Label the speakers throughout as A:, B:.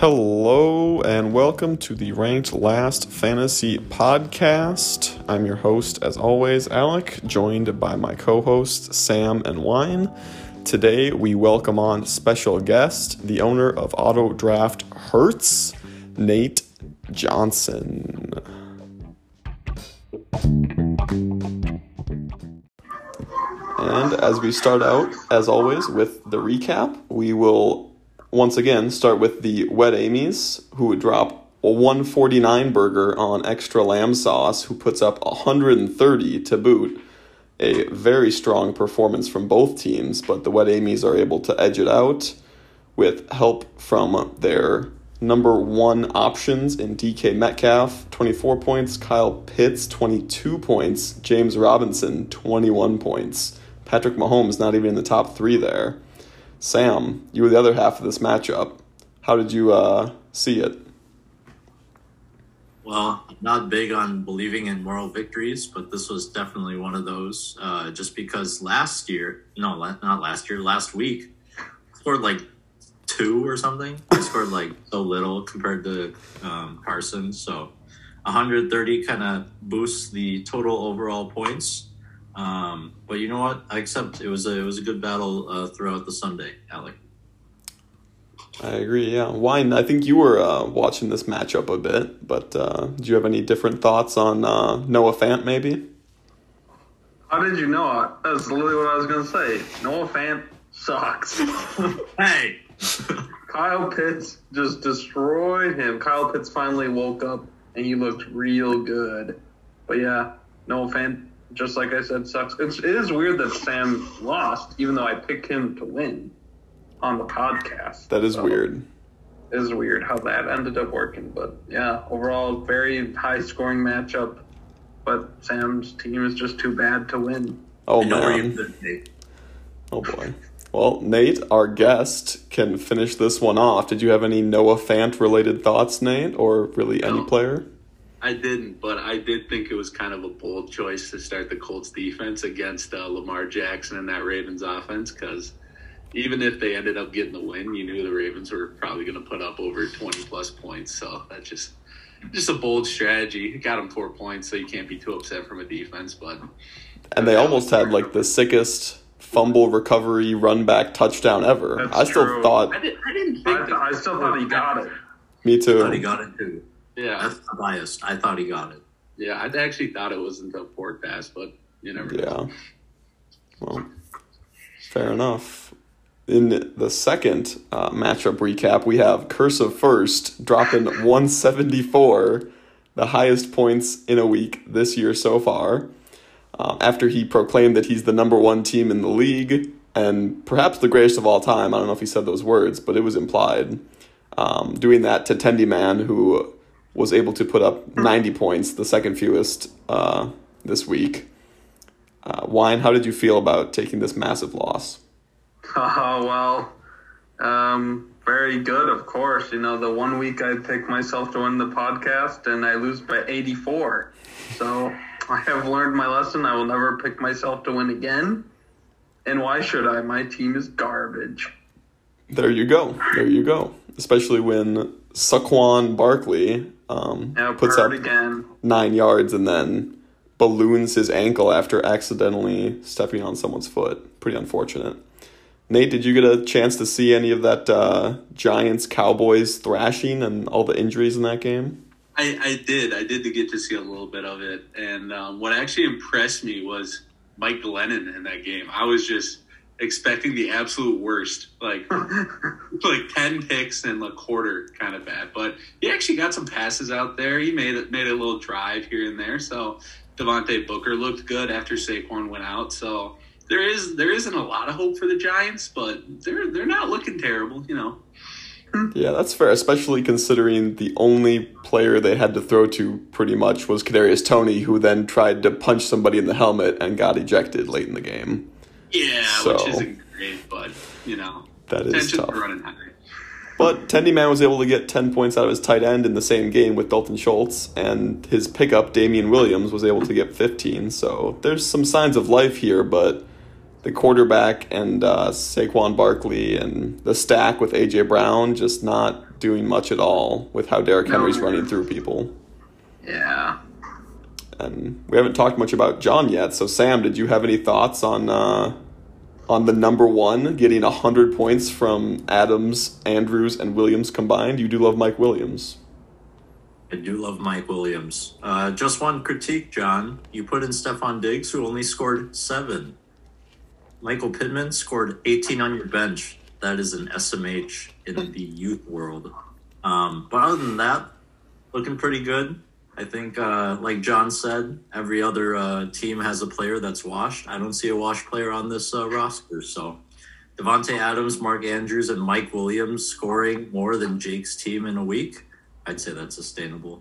A: Hello and welcome to the Ranked Last Fantasy Podcast. I'm your host, as always, Alec, joined by my co hosts, Sam and Wine. Today we welcome on special guest, the owner of Auto Draft Hertz, Nate Johnson. And as we start out, as always, with the recap, we will once again start with the Wet Amy's, who would drop a 149 burger on extra lamb sauce, who puts up 130 to boot. A very strong performance from both teams, but the Wet Amy's are able to edge it out with help from their number one options in DK Metcalf, 24 points, Kyle Pitts, 22 points, James Robinson, 21 points. Patrick Mahomes not even in the top three there. Sam, you were the other half of this matchup. How did you uh, see it?
B: Well, I'm not big on believing in moral victories, but this was definitely one of those. Uh, just because last year, no, not last year, last week, scored like two or something. I scored like so little compared to um, Carson. So 130 kind of boosts the total overall points. Um, but you know what? I accept it was a it was a good battle uh, throughout the Sunday, Alec.
A: I agree. Yeah, wine. I think you were uh, watching this matchup a bit, but uh, do you have any different thoughts on uh, Noah Fant? Maybe.
C: How did you know? That's literally what I was gonna say. Noah Fant sucks.
B: hey,
C: Kyle Pitts just destroyed him. Kyle Pitts finally woke up and he looked real good. But yeah, Noah Fant just like I said, sucks. It's, it is weird that Sam lost, even though I picked him to win on the podcast.
A: That is so weird.
C: It is weird how that ended up working, but yeah, overall, very high scoring matchup. But Sam's team is just too bad to win.
A: Oh man! Oh boy. Well, Nate, our guest, can finish this one off. Did you have any Noah Fant related thoughts, Nate, or really any player?
D: I didn't, but I did think it was kind of a bold choice to start the Colts defense against uh, Lamar Jackson and that Ravens offense because even if they ended up getting the win, you knew the Ravens were probably going to put up over 20 plus points. So that's just just a bold strategy. Got them four points, so you can't be too upset from a defense. But
A: and they almost had like the sickest fumble recovery run back touchdown ever.
C: That's
A: I still
C: true.
A: thought
D: I, did, I didn't think
C: I,
D: that-
C: I still thought he got it.
A: me too.
B: I
A: too.
B: thought he got it too.
D: Yeah,
B: That's not biased. I thought he got it.
D: yeah. I actually thought it was until Ford passed, but you never know.
A: Yeah. Well, fair enough. In the second uh, matchup recap, we have Curse of First dropping 174, the highest points in a week this year so far. Um, after he proclaimed that he's the number one team in the league and perhaps the greatest of all time. I don't know if he said those words, but it was implied. Um, doing that to Tendy Man, who was able to put up 90 points, the second fewest uh, this week. Uh, Wine, how did you feel about taking this massive loss?
C: Oh well, um, very good. Of course, you know the one week I pick myself to win the podcast and I lose by eighty four. So I have learned my lesson. I will never pick myself to win again. And why should I? My team is garbage.
A: There you go. There you go. Especially when Saquon Barkley um,
C: Yeah,
A: puts up
C: again.
A: nine yards and then balloons his ankle after accidentally stepping on someone's foot. Pretty unfortunate. Nate, did you get a chance to see any of that uh, Giants Cowboys thrashing and all the injuries in that game?
D: I, I did. I did get to see a little bit of it, and um, what actually impressed me was Mike Glennon in that game. I was just expecting the absolute worst, like like ten picks and a quarter, kind of bad. But he actually got some passes out there. He made made a little drive here and there. So Devontae Booker looked good after Saquon went out. So there is there isn't a lot of hope for the Giants, but they're they're not looking terrible. You know.
A: Yeah, that's fair, especially considering the only player they had to throw to pretty much was Kadarius Toney, who then tried to punch somebody in the helmet and got ejected late in the game.
D: Yeah,
A: So-
D: which isn't great, but you know,
A: That is tough.
D: running high.
A: But Tendy Man was able to get 10 points out of his tight end in the same game with Dalton Schultz, and his pickup, Damien Williams, was able to get 15. So there's some signs of life here, but the quarterback and uh, Saquon Barkley and the stack with AJ Brown just not doing much at all with how Derrick Henry's running through people.
C: Yeah.
A: And we haven't talked much about John yet. So Sam, did you have any thoughts on uh, on the number one getting hundred points from Adams, Andrews, and Williams combined? You do love Mike Williams.
B: I do love Mike Williams. Uh, just one critique, John. You put in Stefon Diggs, who only scored seven. Michael Pittman scored 18 on your bench. That is an SMH in the youth world. Um, but other than that, looking pretty good. I think, uh, like John said, every other uh, team has a player that's washed. I don't see a washed player on this uh, roster. So Davante Adams, Mark Andrews, and Mike Williams scoring more than Jake's team in a week. I'd say that's sustainable.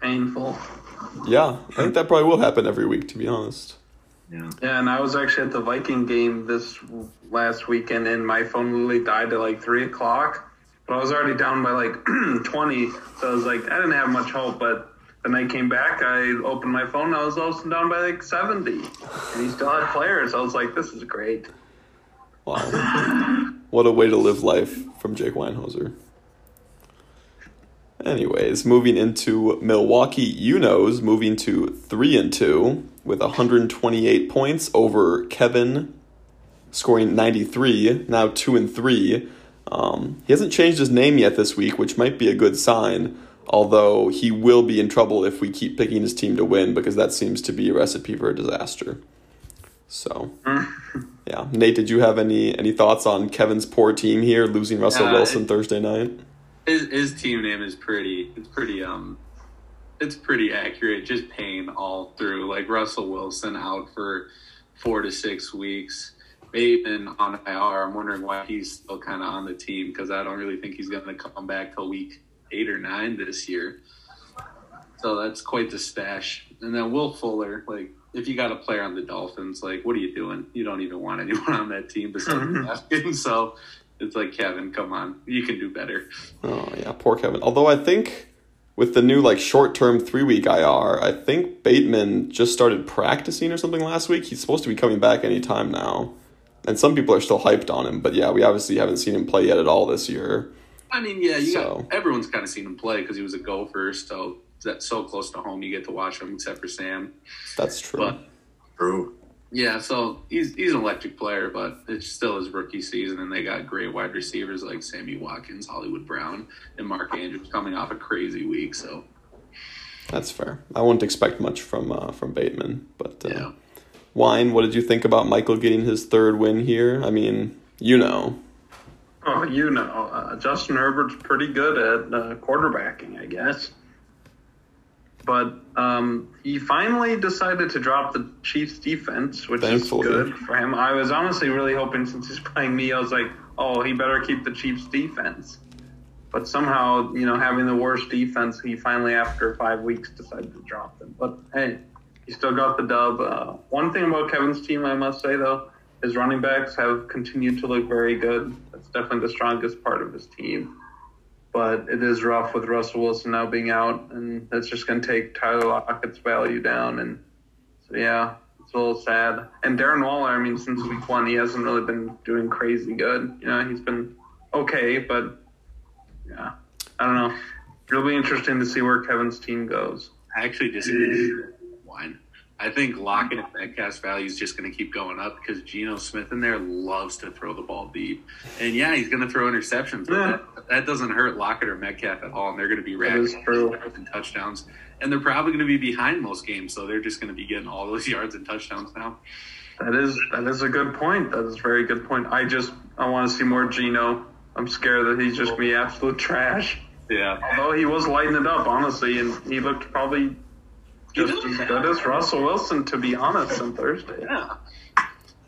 C: Painful.
A: Yeah, I think that probably will happen every week, to be honest.
B: Yeah.
C: Yeah, and I was actually at the Viking game this last weekend, and my phone literally died at like three o'clock. But I was already down by like twenty, so I was like, I didn't have much hope. But then I came back, I opened my phone, and I was also down by like seventy, and he still had players. I was like, this is great.
A: Wow. what a way to live life from Jake Weinhauser. Anyways, moving into Milwaukee Unos, moving to 3 and 2 with 128 points over Kevin scoring 93, now 2 and 3. Um, he hasn't changed his name yet this week, which might be a good sign, although he will be in trouble if we keep picking his team to win because that seems to be a recipe for a disaster. So, yeah. Nate, did you have any any thoughts on Kevin's poor team here losing Russell
D: Uh,
A: Wilson
D: it-
A: Thursday night?
D: His his team name is pretty. It's pretty um, it's pretty accurate. Just pain all through. Like Russell Wilson out for four to six weeks. Bateman on IR. I'm wondering why he's still kind of on the team because I don't really think he's going to come back till week eight or nine this year. So that's quite the stash. And then Will Fuller, like if you got a player on the Dolphins, like what are you doing? You don't even want anyone on that team besides mm-hmm. Haskins. So it's like Kevin, come on, you can do better.
A: Oh yeah, poor Kevin. Although I think with the new like short term three week IR, I think Bateman just started practicing or something last week. He's supposed to be coming back anytime now. And some people are still hyped on him, but yeah, we obviously haven't seen him play yet at all this year.
D: I mean, yeah, you
A: So-
D: got everyone's kind of seen him play because he was a gopher, so that's so close to home. You get to watch him, except for Sam.
A: That's true.
D: But
B: True.
D: yeah, so he's he's an electric player, but it's still his rookie season, and they got great wide receivers like Sammy Watkins, Hollywood Brown, and Mark Andrews coming off a crazy week. So
A: That's fair. I wouldn't expect much from uh, from Bateman, but uh,
D: yeah,
A: Wine, what did you think about Michael getting his third win here? I mean, you know,
C: Oh, you know, uh, Justin Herbert's pretty good at uh, quarterbacking, I guess. But um, he finally decided to drop the Chiefs defense, which
A: Thankfully.
C: is good for him. I was honestly really hoping since he's playing me, I was like, oh, he better keep the Chiefs defense. But somehow, you know, having the worst defense, he finally, after five weeks, decided to drop them. But hey, he still got the dub. Uh, one thing about Kevin's team, I must say, though, his running backs have continued to look very good. Definitely the strongest part of his team. But it is rough with Russell Wilson now being out, and that's just going to take Tyler Lockett's value down. And so, yeah, it's a little sad. And Darren Waller, I mean, since week one, he hasn't really been doing crazy good. You know, he's been okay, but yeah, I don't know. It'll be interesting to see where Kevin's team goes.
D: I actually disagree. I think Lockett mm-hmm. and Metcalf's value is just going to keep going up because Geno Smith in there loves to throw the ball deep, and yeah, he's going to throw interceptions, but
C: Yeah.
D: that, that doesn't hurt Lockett or Metcalf at all, and they're going to be racking yards and touchdowns, and they're probably going to be behind most games, so they're just going to be getting all those yards and touchdowns now.
C: That is that is a good point. That is a very good point. I just I want to see more Geno. I'm scared that he's just gonna be absolute trash.
D: Yeah,
C: Although he was lighting it up, honestly, and he looked probably just as good as Russell Wilson, to be honest, on Thursday.
D: yeah.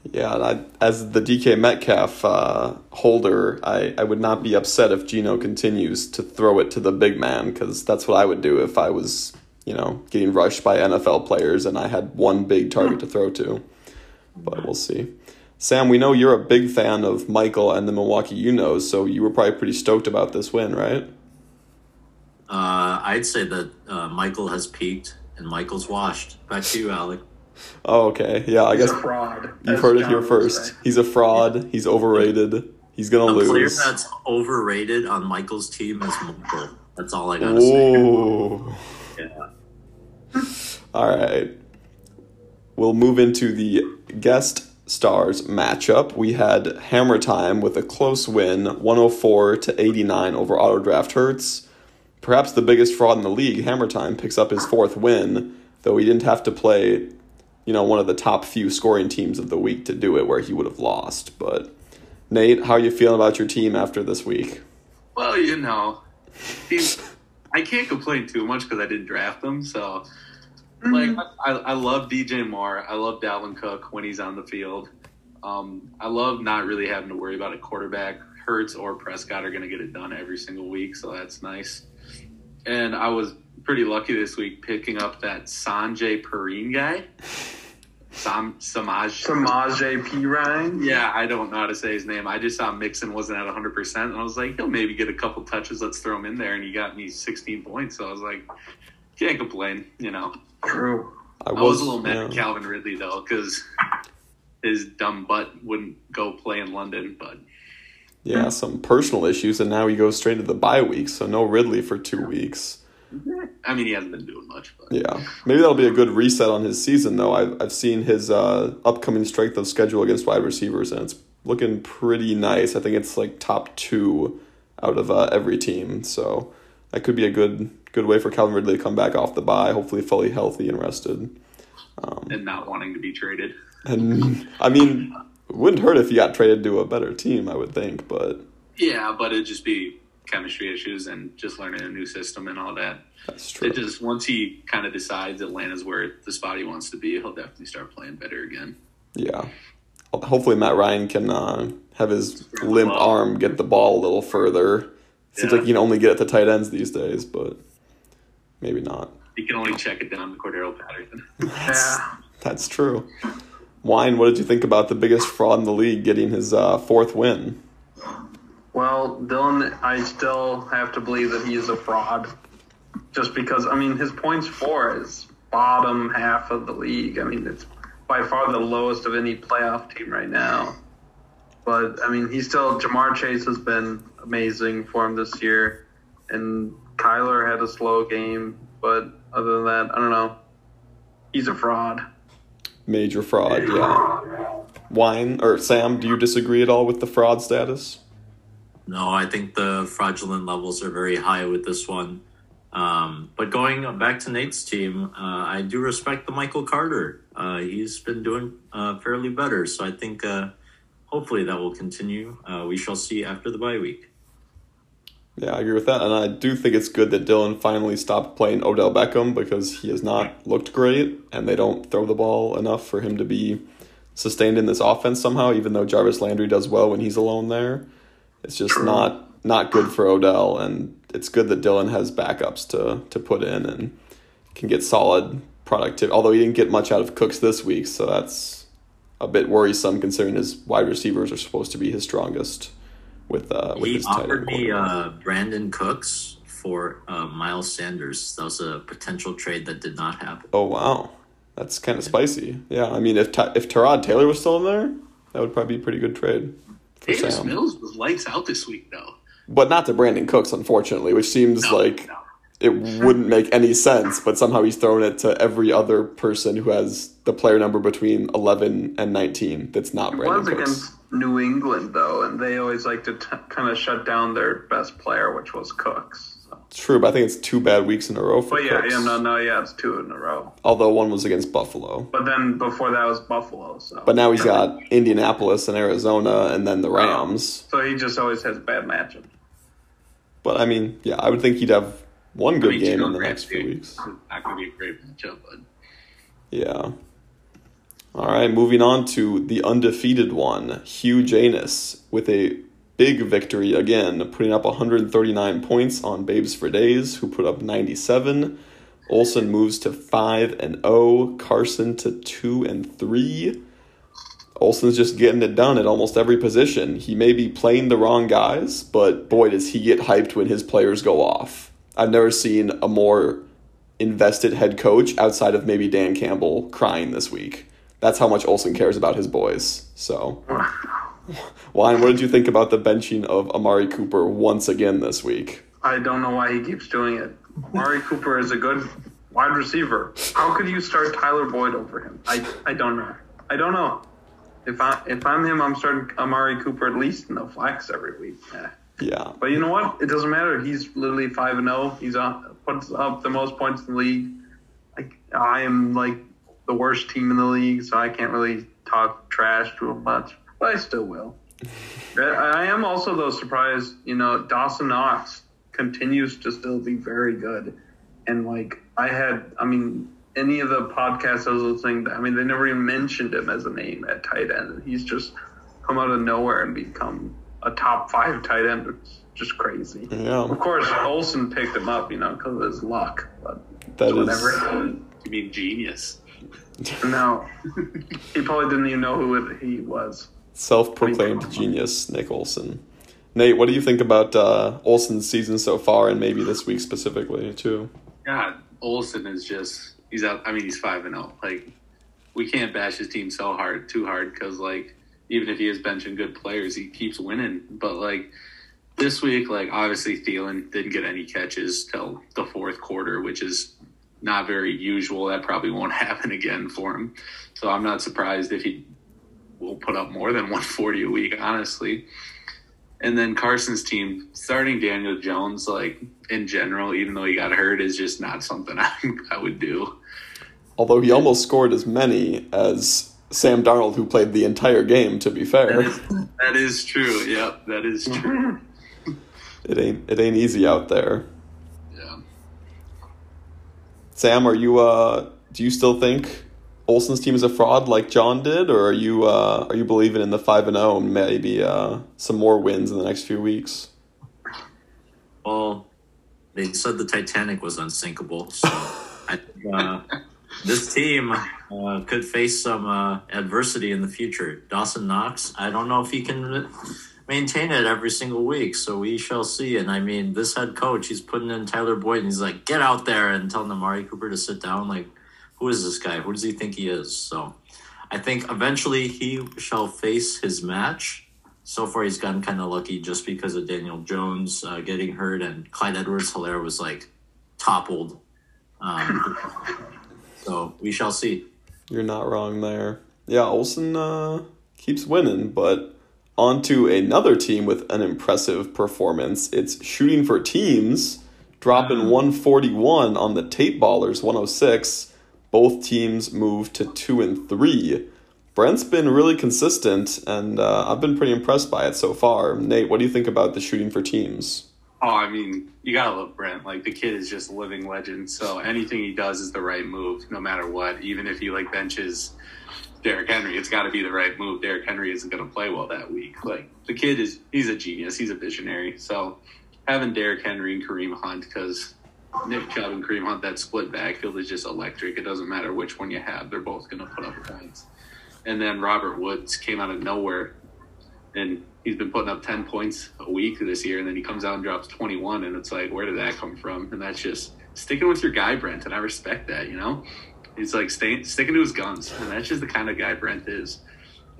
A: yeah. and I, as the DK Metcalf uh, holder, I, I would not be upset if Geno continues to throw it to the big man because that's what I would do if I was, you know, getting rushed by NFL players and I had one big target to throw to. But we'll see. Sam, we know you're a big fan of Michael and the Milwaukee Unos, so you were probably pretty stoked about this win, right?
B: Uh, I'd say that uh, Michael has peaked and Michael's washed. Back to you, Alec.
A: Oh, okay. Yeah, I
C: He's
A: guess
C: a fraud.
A: you've
C: as
A: heard it here first.
C: say.
A: He's a fraud. He's overrated. He's gonna
B: The player that's overrated on Michael's team is Michael. That's all I gotta say.
A: Whoa.
B: Yeah.
A: All right. We'll move into the guest stars matchup. We had Hammer Time with a close win, 104 to 89 over Auto Draft Hertz. Perhaps the biggest fraud in the league, Hammer Time picks up his fourth win, though he didn't have to play, you know, one of the top few scoring teams of the week to do it where he would have lost. But Nate, how are you feeling about your team after this week?
D: Well, you know, I can't complain too much because I didn't draft them. So, like, I, I love DJ Moore. I love Dalvin Cook when he's on the field. Um, I love not really having to worry about a quarterback. Hurts or Prescott are going to get it done every single week, so that's nice. And I was pretty lucky this week picking up that Sanjay Perrine guy. Sam Samaj.
C: Samaje P. Ryan.
D: Yeah, I don't know how to say his name. I just saw Mixon wasn't at 100%, and I was like, he'll maybe get a couple touches. Let's throw him in there. And he got me 16 points. So I was like, can't complain, you know.
C: True.
D: I was, a little mad
A: yeah.
D: at Calvin Ridley, though, because his dumb butt wouldn't go play in London. But
A: Yeah, some personal issues, and now he goes straight to the bye week, so no Ridley for two weeks.
D: I mean, he hasn't been doing much. But
A: Yeah, maybe that'll be a good reset on his season, though. I've, I've seen his uh, upcoming strength of schedule against wide receivers, and it's looking pretty nice. I think it's like top two out of uh, every team, so that could be a good good way for Calvin Ridley to come back off the bye, hopefully fully healthy and rested.
D: and not wanting to be traded.
A: And I mean, wouldn't hurt if he got traded to a better team, I would think, but
D: Yeah, but it'd just be chemistry issues and just learning a new system and all that.
A: that's true.
D: It just once he kind of decides Atlanta's where the spot he wants to be, he'll definitely start playing better again.
A: Yeah. Hopefully Matt Ryan can uh, have his limp arm get the ball a little further. Seems
D: Yeah.
A: like you can only get it to tight ends these days, but maybe not.
D: He can only check it down to Cordarrelle Patterson.
C: Yeah.
A: That's true. Wine, what did you think about the biggest fraud in the league getting his uh, fourth win?
C: Well, Dylan, I still have to believe that he is a fraud. Just because, I mean, his points for is bottom half of the league. I mean, it's by far the lowest of any playoff team right now. But, I mean, he's still, Ja'Marr Chase has been amazing for him this year. And Kyler had a slow game. But other than that, I don't know. He's a fraud.
A: Major fraud, yeah. Wine or Sam, do you disagree at all with the fraud status?
B: No, I think the fraudulent levels are very high with this one. Um, but going back to Nate's team, uh, I do respect the Michael Carter. Uh, he's been doing uh, fairly better, so I think uh, hopefully that will continue. Uh, we shall see after the bye week.
A: Yeah, I agree with that. And I do think it's good that Dylan finally stopped playing Odell Beckham because he has not looked great and they don't throw the ball enough for him to be sustained in this offense somehow, even though Jarvis Landry does well when he's alone there. It's just not not good for Odell and it's good that Dylan has backups to to put in and can get solid productivity. Although he didn't get much out of Cooks this week, so that's a bit worrisome considering his wide receivers are supposed to be his strongest with uh with
B: He
A: his
B: offered me uh, Brandin Cooks for uh, Miles Sanders. That was a potential trade that did not happen.
A: Oh wow, that's kind of spicy. Yeah, I mean, if Ty- if Tyrod Taylor was still in there, that would probably be a pretty good trade for
D: Davis
A: Sam.
D: Mills was lights out this week, though.
A: But not to Brandin Cooks, unfortunately, which seems
D: No,
A: like
D: no.
A: It wouldn't make any sense. But somehow he's thrown it to every other person who has the player number between eleven and nineteen. That's not
C: It
A: Brandon
C: was
A: Cooks.
C: against New England, though, and they always like to t- kind of shut down their best player, which was Cooks. So.
A: True, but I think it's two bad weeks in a row for
C: But yeah,
A: Cooks.
C: yeah, no, no, yeah, it's two in a row.
A: Although one was against Buffalo.
C: But then before that was Buffalo. So.
A: But now he's got Indianapolis and Arizona, and then the Rams.
C: So he just always has bad matchups.
A: But I mean, yeah, I would think he'd have one good
D: I mean,
A: game in the next few weeks.
D: is Not going to be a great matchup, but
A: Yeah. All right, moving on to the undefeated one, Hugh Janus, with a big victory again, putting up 139 points on Babes for Days, who put up 97. Olson moves to 5 and 0, Carson to 2 and 3. Olson's just getting it done at almost every position. He may be playing the wrong guys, but boy, does he get hyped when his players go off. I've never seen a more invested head coach outside of maybe Dan Campbell crying this week. That's how much Olson cares about his boys. So, Wine, what did you think about the benching of Amari Cooper once again this week?
C: I don't know why he keeps doing it. Amari Cooper is a good wide receiver. How could you start Tyler Boyd over him? I, I don't know. I don't know. If I if I'm him, I'm starting Amari Cooper at least in the flex every week. Yeah.
A: Yeah.
C: But you know what? It doesn't matter. He's literally five and zero. He's up puts up the most points in the league. Like I am like the worst team in the league, so I can't really talk trash to him much, but I still will. I am also though surprised. You know, Dawson Knox continues to still be very good, and like I had, I mean, any of the podcasts I was listening to, I mean, they never even mentioned him as a name at tight end. He's just come out of nowhere and become top five tight end. It's just crazy.
A: Yeah.
C: Of course, Olson picked him up, you know, because of his luck. But
A: That is
C: whatever.
D: You mean genius?
C: No, he probably didn't even know who it, he was.
A: self-proclaimed genius, Nick Olson. Nate, what do you think about uh, Olson's season so far, and maybe this week specifically too?
D: God, Olson is just he's out. I mean, he's five and zero. Like we can't bash his team so hard, too hard, because like even if he is benching good players, he keeps winning. But like this week, like obviously Thielen didn't get any catches till the fourth quarter, which is not very usual. That probably won't happen again for him. So I'm not surprised if he will put up more than 140 a week, honestly. And then Carson's team starting Daniel Jones, like in general, even though he got hurt, is just not something I, I would do.
A: Although he almost scored as many as Sam Darnold, who played the entire game. To be fair,
D: is, that is true. Yep, that is true.
A: it ain't it ain't easy out there.
D: Yeah.
A: Sam, are you uh do you still think Olson's team is a fraud like John did, or are you uh are you believing in the five and zero and maybe uh some more wins in the next few weeks?
B: Well, they said the Titanic was unsinkable, so I think uh, this team uh, could face some uh, adversity in the future. Dawson Knox, I don't know if he can maintain it every single week, so we shall see. And I mean, this head coach, he's putting in Tyler Boyd, and he's like, "Get out there!" and telling Amari Cooper to sit down. Like, who is this guy? Who does he think he is? So, I think eventually he shall face his match so far he's gotten kind of lucky just because of Daniel Jones uh, getting hurt and Clyde Edwards Helaire was like toppled. Um, so we shall see.
A: You're not wrong there. Yeah, Olson uh, keeps winning, but on to another team with an impressive performance. It's shooting for teams, dropping 141 on the Tape Ballers 106. Both teams move to two and three. Brent's been really consistent, and uh, I've been pretty impressed by it so far. Nate, what do you think about the shooting for teams?
D: Oh, I mean, you gotta love Brent. Like the kid is just a living legend. So anything he does is the right move, no matter what. Even if he like benches Derrick Henry, it's got to be the right move. Derrick Henry isn't going to play well that week. Like the kid is, he's a genius. He's a visionary. So having Derrick Henry and Kareem Hunt, because Nick Chubb and Kareem Hunt, that split backfield is just electric. It doesn't matter which one you have; they're both going to put up points. And then Robert Woods came out of nowhere, and he's been putting up ten points a week this year. And then he comes out and drops twenty one, and it's like, where did that come from? And that's just sticking with your guy, Brent. And I respect that. You know, he's like staying sticking to his guns, and that's just the kind of guy Brent is.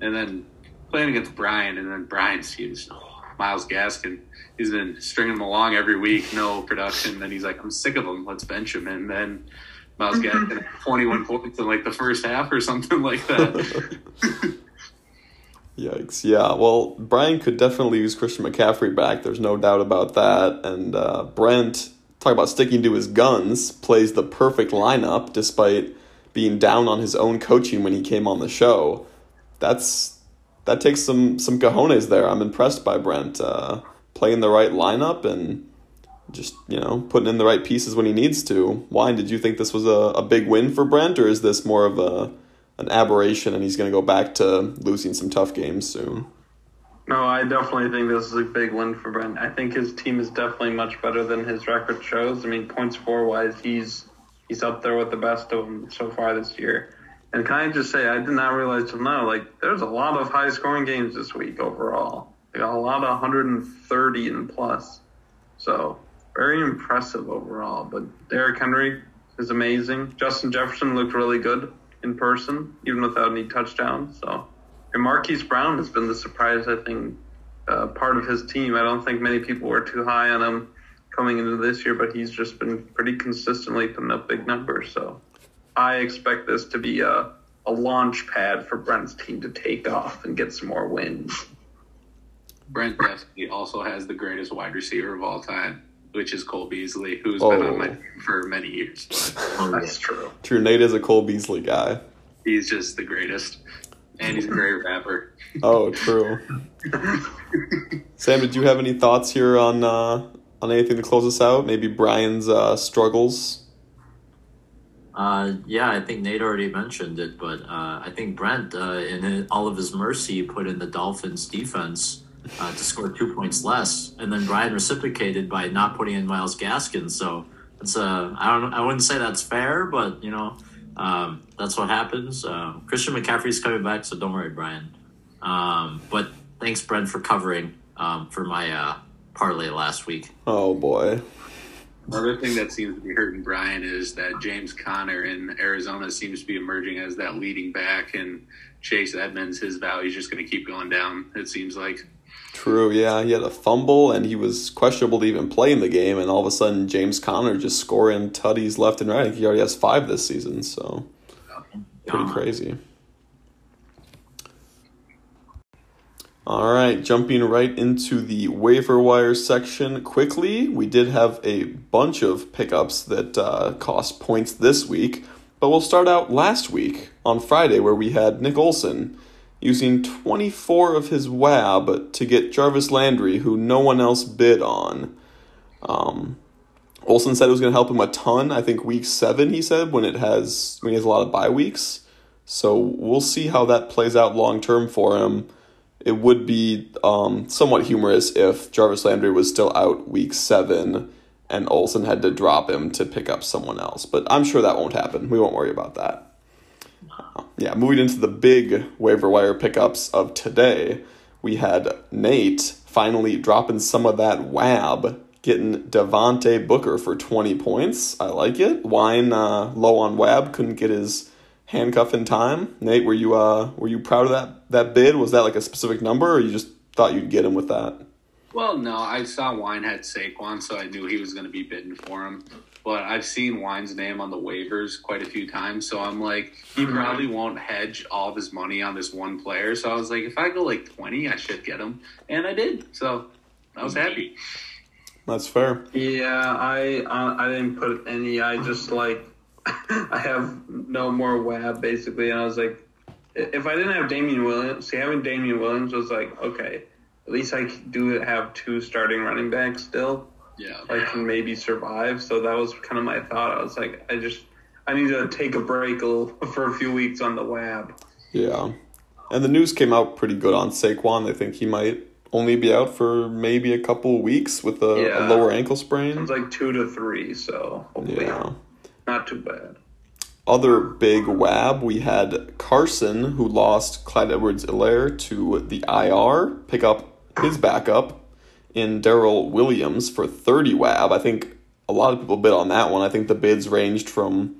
D: And then playing against Brian, and then Brian's team's oh, Myles Gaskin. He's been stringing him along every week, no production. Then he's like, I'm sick of him. Let's bench him. And then Myles mm-hmm. Gaskin, 21 points in like the first half or something like that.
A: Yikes. Yeah, well, Brian could definitely use Christian McCaffrey back. There's no doubt about that. And uh, Brent, talk about sticking to his guns, plays the perfect lineup despite being down on his own coaching when he came on the show. That's that takes some some cojones there. I'm impressed by Brent uh, playing the right lineup and just you know putting in the right pieces when he needs to. Why did you think this was a, a big win for Brent, or is this more of a an aberration and he's going to go back to losing some tough games soon?
C: No, I definitely think this is a big win for Brent. I think his team is definitely much better than his record shows. I mean, points for wise, he's he's up there with the best of them so far this year. And can I just say, I did not realize till now, like there's a lot of high scoring games this week overall. Got a lot of 130 and plus. So very impressive overall. But Derrick Henry, is amazing. Justin Jefferson looked really good in person, even without any touchdowns. So, and Marquise Brown has been the surprise, I think, uh, part of his team. I don't think many people were too high on him coming into this year, but he's just been pretty consistently putting up big numbers. So, I expect this to be a, a launch pad for Brent's team to take off and get some more wins.
D: Brent definitely also has the greatest wide receiver of all time, which is Cole Beasley, who's
A: Oh.
D: been on my team for many years.
B: Oh, yeah.
C: That's true.
A: True, Nate is a Cole Beasley guy.
D: He's just the greatest, and he's a great rapper.
A: Oh, true. Sam, did you have any thoughts here on uh, on anything to close us out? Maybe Brian's uh, struggles.
B: Uh, yeah, I think Nate already mentioned it, but uh, I think Brent, uh, in all of his mercy, put in the Dolphins' defense uh, to score two points less, and then Brian reciprocated by not putting in Myles Gaskin. So it's a I don't, I wouldn't say that's fair, but you know, um, that's what happens. Uh, Christian McCaffrey's coming back, so don't worry, Brian. Um, but thanks, Brent, for covering um, for my uh, parlay last week.
A: Oh boy.
D: Another thing that seems to be hurting Brian is that James Conner in Arizona seems to be emerging as that leading back, and Chase Edmonds, his value is just going to keep going down. It seems like.
A: True, yeah. He had a fumble and he was questionable to even play in the game, and all of a sudden James Conner just scoring tutties left and right. He already has five this season, so pretty crazy. All right, jumping right into the waiver wire section quickly. We did have a bunch of pickups that uh, cost points this week, but we'll start out last week on Friday where we had Nick Olson using 24 of his WAB to get Jarvis Landry, who no one else bid on. Um, Olson said it was going to help him a ton. I think week seven, he said, when it has when he has a lot of bye weeks. So we'll see how that plays out long term for him. It would be um, somewhat humorous if Jarvis Landry was still out week seven and Olson had to drop him to pick up someone else. But I'm sure that won't happen. We won't worry about that. Yeah, moving into the big waiver wire pickups of today, we had Nate finally dropping some of that WAB, getting Devontae Booker for 20 points. I like it. Wine uh, low on WAB, couldn't get his handcuff in time. Nate, were you uh were you proud of that that bid? Was that like a specific number, or you just thought you'd get him with that?
D: Well, no, I saw Wine had Saquon, so I knew he was going to be bidding for him. But I've seen Wine's name on the waivers quite a few times, so I'm like, he probably won't hedge all of his money on this one player. So I was like, if I go like 20, I should get him. And I did. So I was happy.
A: That's fair.
C: Yeah, I uh, I didn't put any. I just like I have no more web basically, and I was like, if I didn't have Damien Williams, see having Damien Williams was like okay, at least I do have two starting running backs still.
D: Yeah.
C: I can maybe survive. So that was kind of my thought. I was like, I just I need to take a break a little, for a few weeks on the web.
A: Yeah. And the news came out pretty good on Saquon. They think he might only be out for maybe a couple weeks with a, a lower ankle sprain.
C: It's like two to three, so hopefully
A: Yeah.
C: not too bad.
A: Other big wab, we had Carson, who lost Clyde Edwards Helaire to the IR, pick up his backup in Darrel Williams for 30 wab. I think a lot of people bid on that one. I think the bids ranged from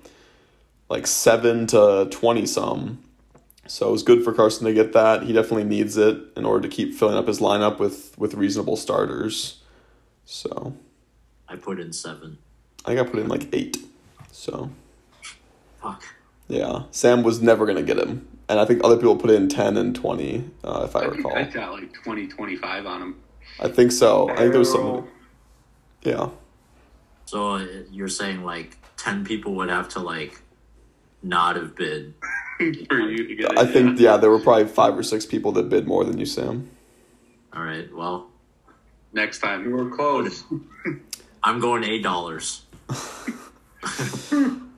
A: like 7 to 20 some. So it was good for Carson to get that. He definitely needs it in order to keep filling up his lineup with, with reasonable starters. So
B: I put in seven.
A: I think I put in like 8. So.
B: Fuck.
A: Yeah, Sam was never gonna get him, and I think other people put in ten and twenty, uh, if I
D: I think
A: recall.
D: I got like 20, 25 on him.
A: I think so. I think there was some. Yeah,
B: So uh, you're saying like ten people would have to like not have bid.
D: for you to get it.
A: I think yeah, there were probably five or six people that bid more than you, Sam.
B: All right. Well,
D: Next time
C: You
D: time.
C: were close.
B: I'm going eight dollars.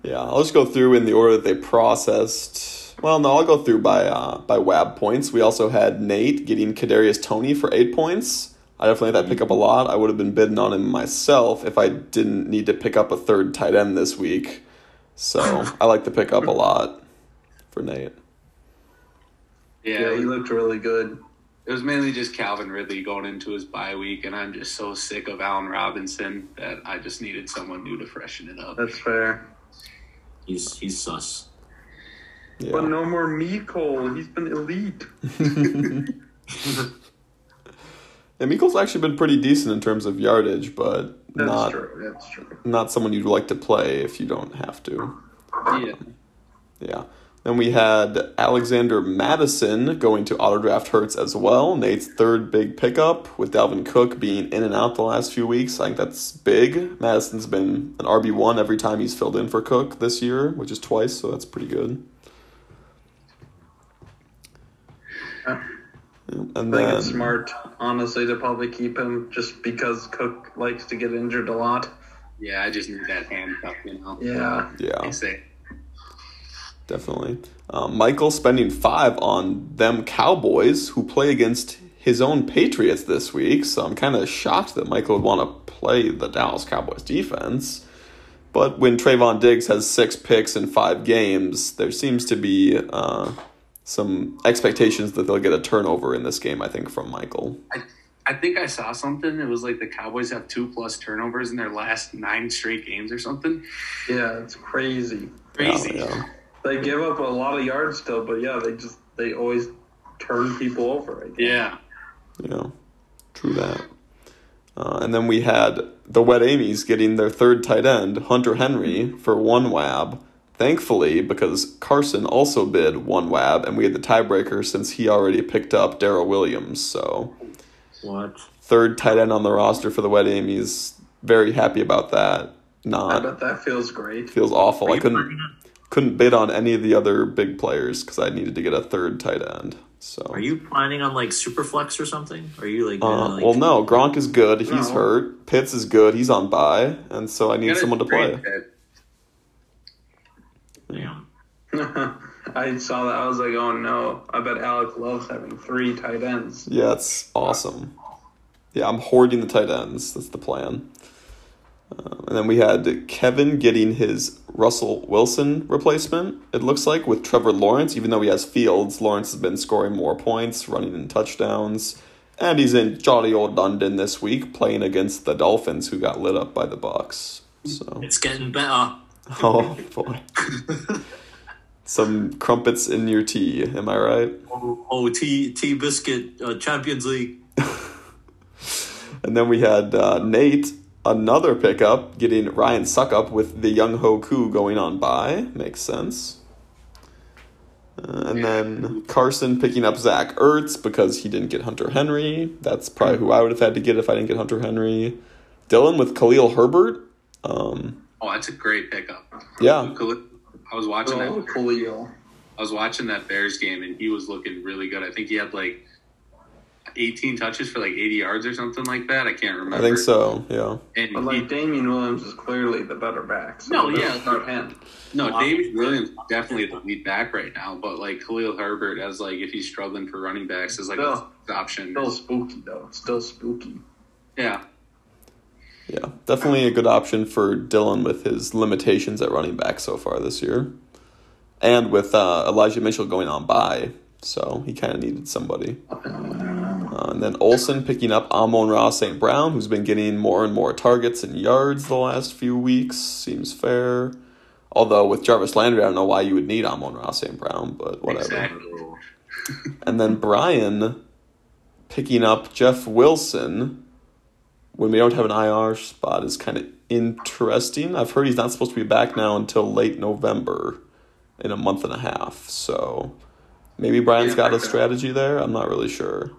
A: Yeah, I'll just go through in the order that they processed. Well, no, I'll go through by uh, by WAB points. We also had Nate getting Kadarius Toney for eight points. I definitely had that pick up a mm-hmm. lot. I would have been bidding on him myself if I didn't need to pick up a third tight end this week. So I like to pick up a lot for Nate.
D: Yeah,
C: Yeah, he looked really good.
D: it was mainly just Calvin Ridley going into his bye week, and I'm just so sick of Allen Robinson that I just needed someone new to freshen it up.
C: That's fair.
B: He's he's sus.
A: Yeah.
C: But no more Miko. He's been elite.
A: And Miko's actually been pretty decent in terms of yardage, but
C: That's
A: not
C: true. That's true.
A: not someone you'd like to play if you don't have to.
D: Yeah.
A: Yeah. Then we had Alexander Mattison going to autodraft Hertz as well. Nate's third big pickup with Dalvin Cook being in and out the last few weeks. I think that's big. Mattison's been an RB one every time he's filled in for Cook this year, which is twice, so that's pretty good.
C: Yeah.
A: And
C: I think
A: then
C: it's smart, honestly, to probably keep him just because Cook likes to get injured a lot.
D: Yeah, I just need that handcuff, you know.
C: Yeah.
A: yeah.
D: I say.
A: Definitely. Um, Michael spending five on them Cowboys who play against his own Patriots this week. So I'm kind of shocked that Michael would want to play the Dallas Cowboys defense. But when Trevon Diggs has six picks in five games, there seems to be uh, some expectations that they'll get a turnover in this game, I think, from Michael.
D: I, I think I saw something. It was like the Cowboys have two plus turnovers in their last nine straight games or something.
C: Yeah, it's crazy.
D: Crazy.
A: Yeah, yeah.
C: They give up a lot of yards still, but yeah, they just they always turn people over. I guess.
D: Yeah.
A: Yeah, true that. Uh, and then we had the Wet Amy's getting their third tight end, Hunter Henry, for one WAB. Thankfully, because Carson also bid one WAB, and we had the tiebreaker since he already picked up Darrel Williams. So,
B: What?
A: third tight end on the roster for the Wet Amy's. Very happy about that.
C: I
A: Not
C: bet that feels great.
A: feels awful. I couldn't couldn't bid on any of the other big players because I needed to get a third tight end. So
B: Are you planning on like Superflex or something? Are you like?
A: Uh,
B: like
A: well, no. Gronk is good. He's
C: No.
A: hurt. Pitts is good. He's on bye, and so I need someone to play
D: that.
B: Damn.
C: I saw that. I was like, oh no. I bet Alec loves having three tight ends.
A: Yeah, it's awesome. Yeah, I'm hoarding the tight ends. That's the plan. Uh, and then we had Kevin getting his Russell Wilson replacement. It looks like with Trevor Lawrence, even though he has Fields, Lawrence has been scoring more points, running in touchdowns, and he's in jolly old London this week, playing against the Dolphins, who got lit up by the Bucs. So.
B: It's getting better.
A: Oh boy. Some crumpets in your tea, am I right?
B: Oh, oh T T Biscuit uh, Champions League.
A: And then we had uh, Nate, another pickup, getting Ryan Succop with the Younghoe Koo going on by. Makes sense. Uh, and then Carson picking up Zach Ertz because he didn't get Hunter Henry. That's probably who I would have had to get if I didn't get Hunter Henry. Dylan with Khalil Herbert. Um,
D: Oh, that's a great pickup.
A: yeah,
D: I was watching
C: Oh,
D: that.
C: Khalil.
D: I was watching that Bears game, and he was looking really good. I think he had like 18 touches for like 80 yards or something like that. I can't remember.
A: I think so. Yeah.
D: And
C: But
D: he,
C: like Damien Williams is clearly the better back. So
D: No,
C: let's
D: yeah.
C: start him.
D: no,
B: Wow.
D: David Williams definitely the lead back right now. But like Khalil Herbert, as like if he's struggling for running backs, is like
C: Still.
D: a option.
C: Still spooky though. Still spooky.
D: Yeah,
A: Yeah, definitely a good option for Dylan with his limitations at running back so far this year, and with uh, Elijah Mitchell going on by, so he kind of needed somebody. Uh, and then Olson picking up Amon-Ra St. Brown, who's been getting more and more targets and yards the last few weeks. Seems fair. Although with Jarvis Landry, I don't know why you would need Amon-Ra St. Brown, but whatever.
D: Exactly.
A: And then Brian picking up Jeff Wilson when we don't have an IR spot is kind of interesting. I've heard he's not supposed to be back now until late November in a month and a half. So maybe Brian's
D: Yeah,
A: got a strategy there. I'm not really sure.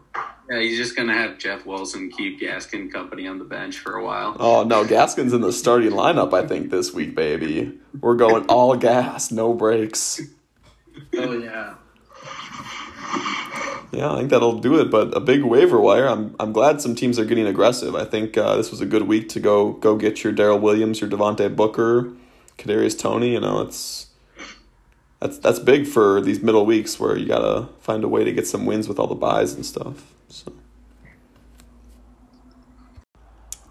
D: yeah, he's just gonna have Jeff Wilson keep Gaskin company on the bench for a while.
A: Oh no, Gaskin's in the starting lineup I think this week, baby. We're going all gas, no breaks.
C: Oh yeah.
A: Yeah, I think that'll do it. But a big waiver wire. I'm I'm glad some teams are getting aggressive. I think uh, this was a good week to go go get your Darrel Williams, your Devontae Booker, Kadarius Toney. You know, it's that's that's big for these middle weeks where you gotta find a way to get some wins with all the buys and stuff. So.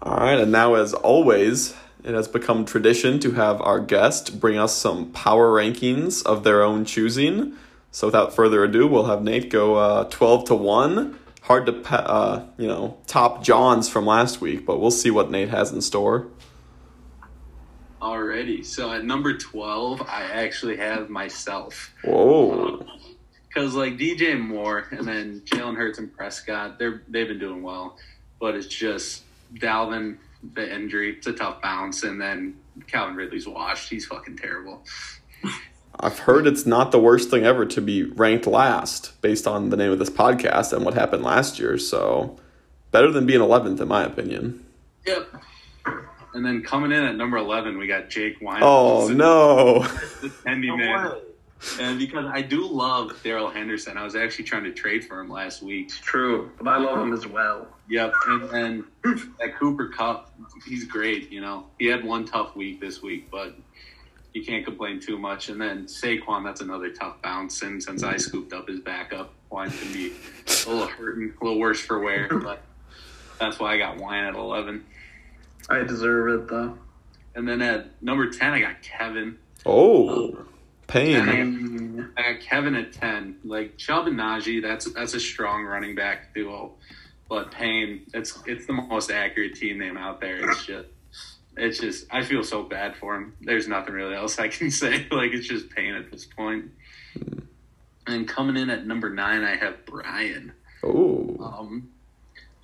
A: All right, and now as always, it has become tradition to have our guest bring us some power rankings of their own choosing. So without further ado, we'll have Nate go uh, twelve to one. Hard to uh, you know top John's from last week, but we'll see what Nate has in store.
D: Alrighty. So at number 12, I actually have myself.
A: Whoa.
D: Because, like, DJ Moore and then Jalen Hurts and Prescott, they're, they've been doing well. But it's just Dalvin, the injury, it's a tough bounce. And then Calvin Ridley's washed. He's fucking terrible.
A: I've heard it's not the worst thing ever to be ranked last based on the name of this podcast and what happened last year. So, better than being 11th, in my opinion.
D: Yep. And then coming in at number 11, we got Jake Wine.
A: Oh, no.
D: The handyman. And because I do love Darrell Henderson, I was actually trying to trade for him last week.
C: It's true, but I love him as well.
D: Yep, and then that Cooper Kupp, he's great. You know, he had one tough week this week, but you can't complain too much. And then Saquon, that's another tough bounce. And since I scooped up his backup, Wine can be a little hurting, a little worse for wear. But that's why I got Wine at eleven.
C: I deserve it though.
D: And then at number ten, I got Kevin.
A: Oh, um, pain.
C: Dang.
D: I got Kevin at ten. Like Chubb and Najee, that's that's a strong running back duo. But Payne, it's it's the most accurate team name out there. It's just it's just I feel so bad for him. There's nothing really else I can say. Like it's just pain at this point. And coming in at number nine, I have Brian.
A: Oh,
D: Um,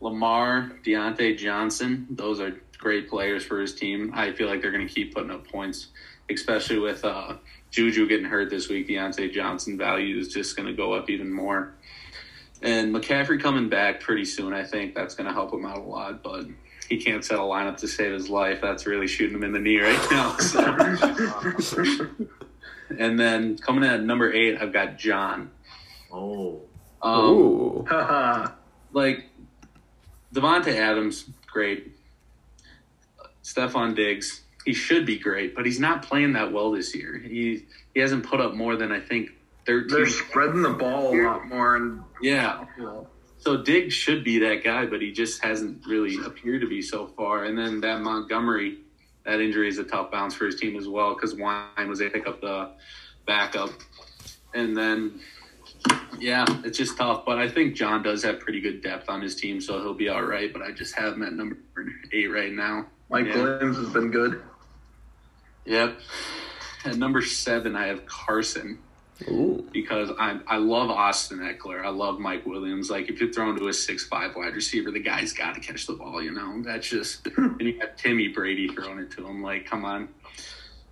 D: Lamar, Diontae Johnson, those are great players for his team. I feel like they're going to keep putting up points, especially with uh, Juju getting hurt this week. Diontae Johnson value is just going to go up even more. And McCaffrey coming back pretty soon, I think that's going to help him out a lot, but he can't set a lineup to save his life. That's really shooting him in the knee right now. So. and then coming in at number eight, I've got John.
B: Oh,
D: Um,
A: Ooh.
D: Like Davante Adams, great. Stefon Diggs, he should be great, but he's not playing that well this year. He he hasn't put up more than I think thirteen.
C: They're spreading the ball a lot more, and
D: yeah, so Diggs should be that guy, but he just hasn't really appeared to be so far. And then that Montgomery, that injury is a tough bounce for his team as well because Wine was able to pick up the uh, backup. And then, yeah, it's just tough. But I think John does have pretty good depth on his team, so he'll be all right. But I just have him at number eight right now.
C: Mike
D: Yeah.
C: Williams has been good.
D: Yep. At number seven, I have Carson.
A: Ooh.
D: because I I love Austin Ekeler. I love Mike Williams. Like if you're throwing to a six five wide receiver, the guy's got to catch the ball. You know that's just. and you got Timmy Brady throwing it to him. Like come on.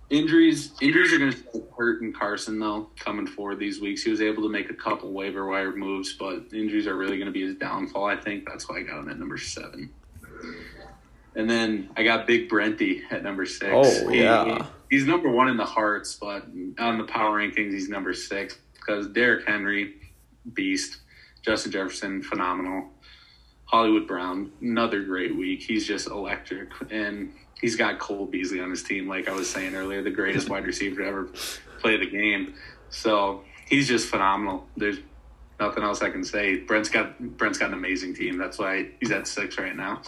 D: Injuries injuries are going to hurt hurting Carson though coming forward these weeks. He was able to make a couple waiver wire moves, but injuries are really going to be his downfall. I think that's why I got him at number seven. And then I got Big Brenty at number six.
A: Oh,
D: He-
A: yeah.
D: He's number one in the hearts, but on the power rankings, he's number six because Derrick Henry, beast. Justin Jefferson, phenomenal. Hollywood Brown, another great week. He's just electric, and he's got Cole Beasley on his team. Like I was saying earlier, the greatest wide receiver to ever play the game. So he's just phenomenal. There's nothing else I can say. Brent's got Brent's got an amazing team. That's why he's at six right now.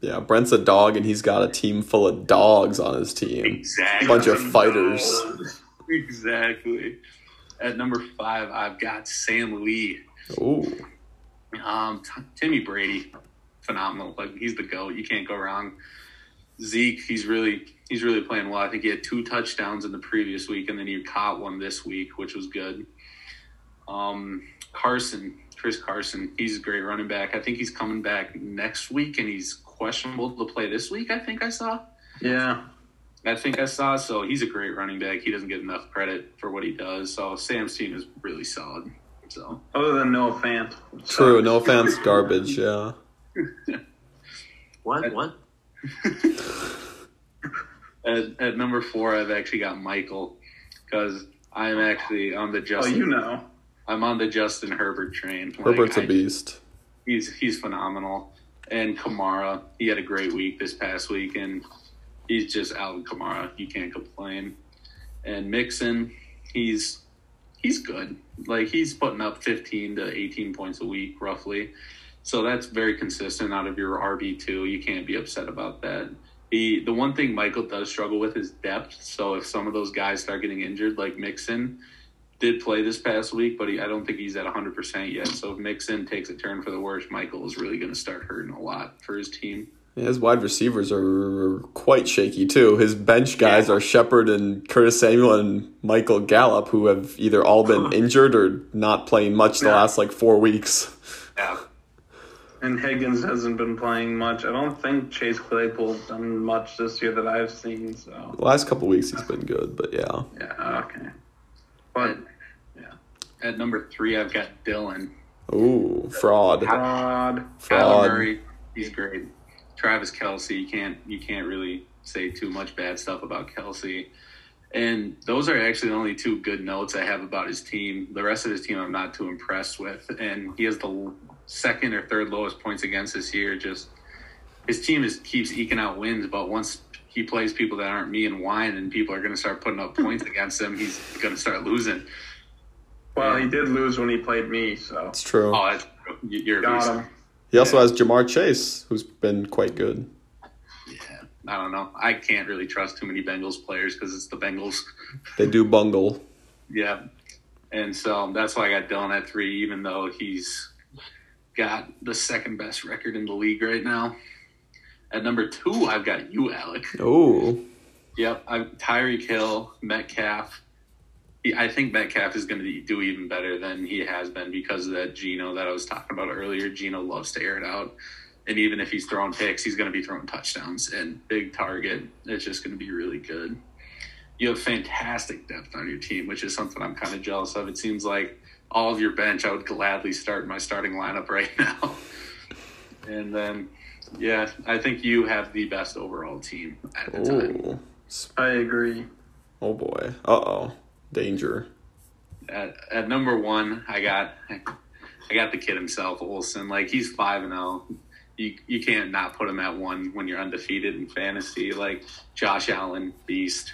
A: Yeah, Brent's a dog, and he's got a team full of dogs on his team.
D: Exactly.
A: Bunch of fighters.
D: Exactly. At number five, I've got Sam Lee.
A: Ooh.
D: Um, T- Timmy Brady, phenomenal. Like he's the goat. You can't go wrong. Zeke, he's really he's really playing well. I think he had two touchdowns in the previous week, and then he caught one this week, which was good. Um, Carson, Chris Carson, he's a great running back. I think he's coming back next week, and he's questionable to play this week. I think I saw.
C: Yeah.
D: I think I saw. So he's a great running back. He doesn't get enough credit for what he does. So Sam's team is really solid. So
C: Other than Noah Fant.
A: True. No offense, garbage. Yeah.
B: what? What?
D: at, at number four, I've actually got Michael because I'm actually on the
C: Oh, you know.
D: I'm on the Justin Herbert train. Like,
A: Herbert's
D: I-
A: a beast.
D: He's he's phenomenal. And Kamara, he had a great week this past week, and he's just Alvin Kamara. You can't complain. And Mixon, he's he's good. Like he's putting up 15 to 18 points a week, roughly. So that's very consistent out of your RB two. You can't be upset about that. The the one thing Michael does struggle with is depth. So if some of those guys start getting injured, like Mixon, did play this past week, but he, I don't think he's at 100% yet. So if Mixon takes a turn for the worse, Michael is really going to start hurting a lot for his team.
A: His wide receivers are quite shaky too. His bench guys
D: Yeah.
A: are Shepard and Curtis Samuel and Michael Gallup, who have either all been injured or not playing much the
C: Yeah.
A: last like four weeks.
D: Yeah.
C: And Higgins hasn't been playing much. I don't think Chase Claypool's done much this year that I've seen. So
A: The last couple weeks he's been good, but yeah.
C: yeah, okay. But
D: At number three, I've got Dylan.
A: Ooh, fraud.
C: fraud.
D: Kyler
A: Fraud.
D: Murray, he's great. Travis Kelce, you can't you can't really say too much bad stuff about Kelce. And those are actually the only two good notes I have about his team. The rest of his team I'm not too impressed with. And he has the second or third lowest points against this year. Just his team just keeps eking out wins, but once he plays people that aren't me and wine and people are going to start putting up points against him, he's going to start losing.
C: Well, he did lose when he played me, so
A: It's true.
D: Oh, that's, you're a beast.
C: got him.
A: He also has Ja'Marr Chase, who's been quite good.
D: Yeah, I don't know. I can't really trust too many Bengals players because it's the Bengals.
A: They do bungle.
D: Yeah, and so that's why I got Dylan at three, even though he's got the second best record in the league right now. At number two, I've got you, Alec.
A: Oh.
D: Yep, I'm Tyreek Hill, Metcalf. He, I think Metcalf is going to do even better than he has been because of that Geno that I was talking about earlier. Geno loves to air it out, and even if he's throwing picks, he's going to be throwing touchdowns and big target. It's just going to be really good. You have fantastic depth on your team, which is something I'm kind of jealous of. It seems like all of your bench, I would gladly start my starting lineup right now. And then, yeah, I think you have the best overall team at the time.
C: I agree.
A: Oh boy. Uh oh. Danger.
D: at, at number one, I got I got the kid himself, Olson. Like he's five and zero. You you can't not put him at one when you're undefeated in fantasy. Like Josh Allen, beast.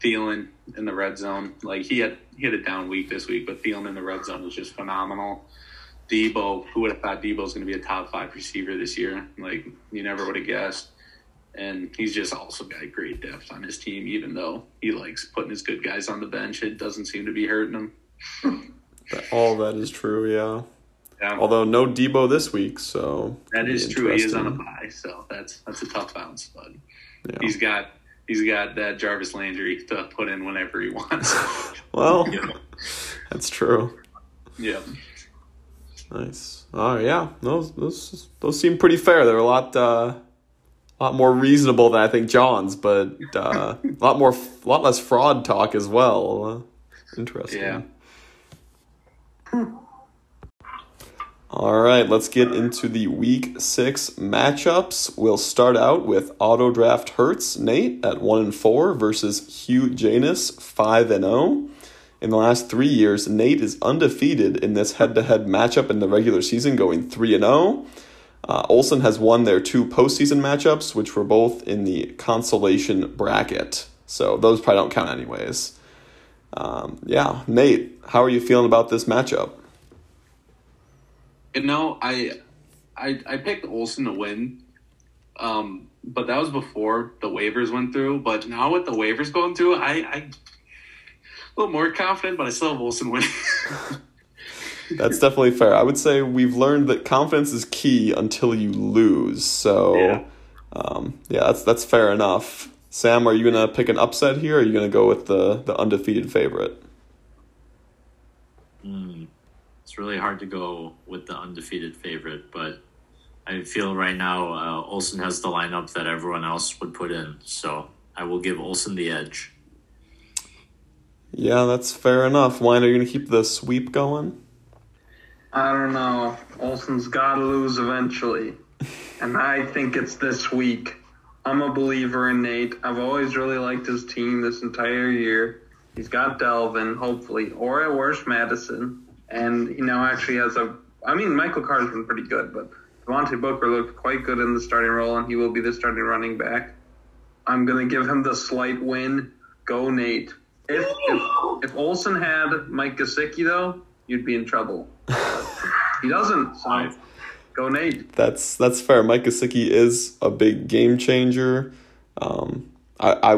D: Thielen in the red zone. Like he had he had a down week this week, but Thielen in the red zone was just phenomenal. Deebo, who would have thought Deebo was going to be a top five receiver this year? Like you never would have guessed. And he's just also got great depth on his team, even though he likes putting his good guys on the bench. It doesn't seem to be hurting him.
A: All that is true, yeah.
D: Yeah,
A: Although no Deebo this week, so
D: that is true. He is on a bye, so that's that's a tough bounce. But
A: Yeah.
D: he's got he's got that Jarvis Landry to put in whenever he wants.
A: Well,
B: Yeah.
A: that's true.
D: yeah,
A: Nice. Oh yeah, those those those seem pretty fair. They're a lot uh, lot more reasonable than I think John's, but uh, a lot more, a lot less fraud talk as well. Uh, interesting.
D: Yeah.
A: All right, let's get into the week six matchups. We'll start out with Auto Draft Hertz Nate at one and four versus Hugh Janus five and zero. In the last three years, Nate is undefeated in this head-to-head matchup in the regular season, going three and zero. Uh, Olson has won their two postseason matchups, which were both in the consolation bracket. So those probably don't count anyways. Um, yeah, Nate, how are you feeling about this matchup?
D: you know, I I I picked Olson to win, um, but that was before the waivers went through. But now with the waivers going through, I I a little more confident, but I still have Olsen winning.
A: That's definitely fair. I would say we've learned that confidence is key until you lose. So,
D: Yeah.
A: um, yeah, that's that's fair enough. Sam, are you gonna pick an upset here? Or are you gonna go with the the undefeated favorite?
B: Mm, it's really hard to go with the undefeated favorite, but I feel right now uh, Olsen has the lineup that everyone else would put in, so I will give Olsen the edge.
A: Yeah, that's fair enough. Why are you gonna keep the sweep going?
C: I don't know. Olsen's got to lose eventually. and I think it's this week. I'm a believer in Nate. I've always really liked his team this entire year. He's got Dalvin, hopefully, or at worst, Mattison. And he now actually has a. I mean, Michael Carter's been pretty good, but Devontae Booker looked quite good in the starting role, and he will be the starting running back. I'm going to give him the slight win. Go, Nate. If, if, if Olsen had Mike Gesicki, though, you'd be in trouble. He doesn't. So go Nate.
A: That's that's fair. Mike Gesicki is a big game changer. Um, I, I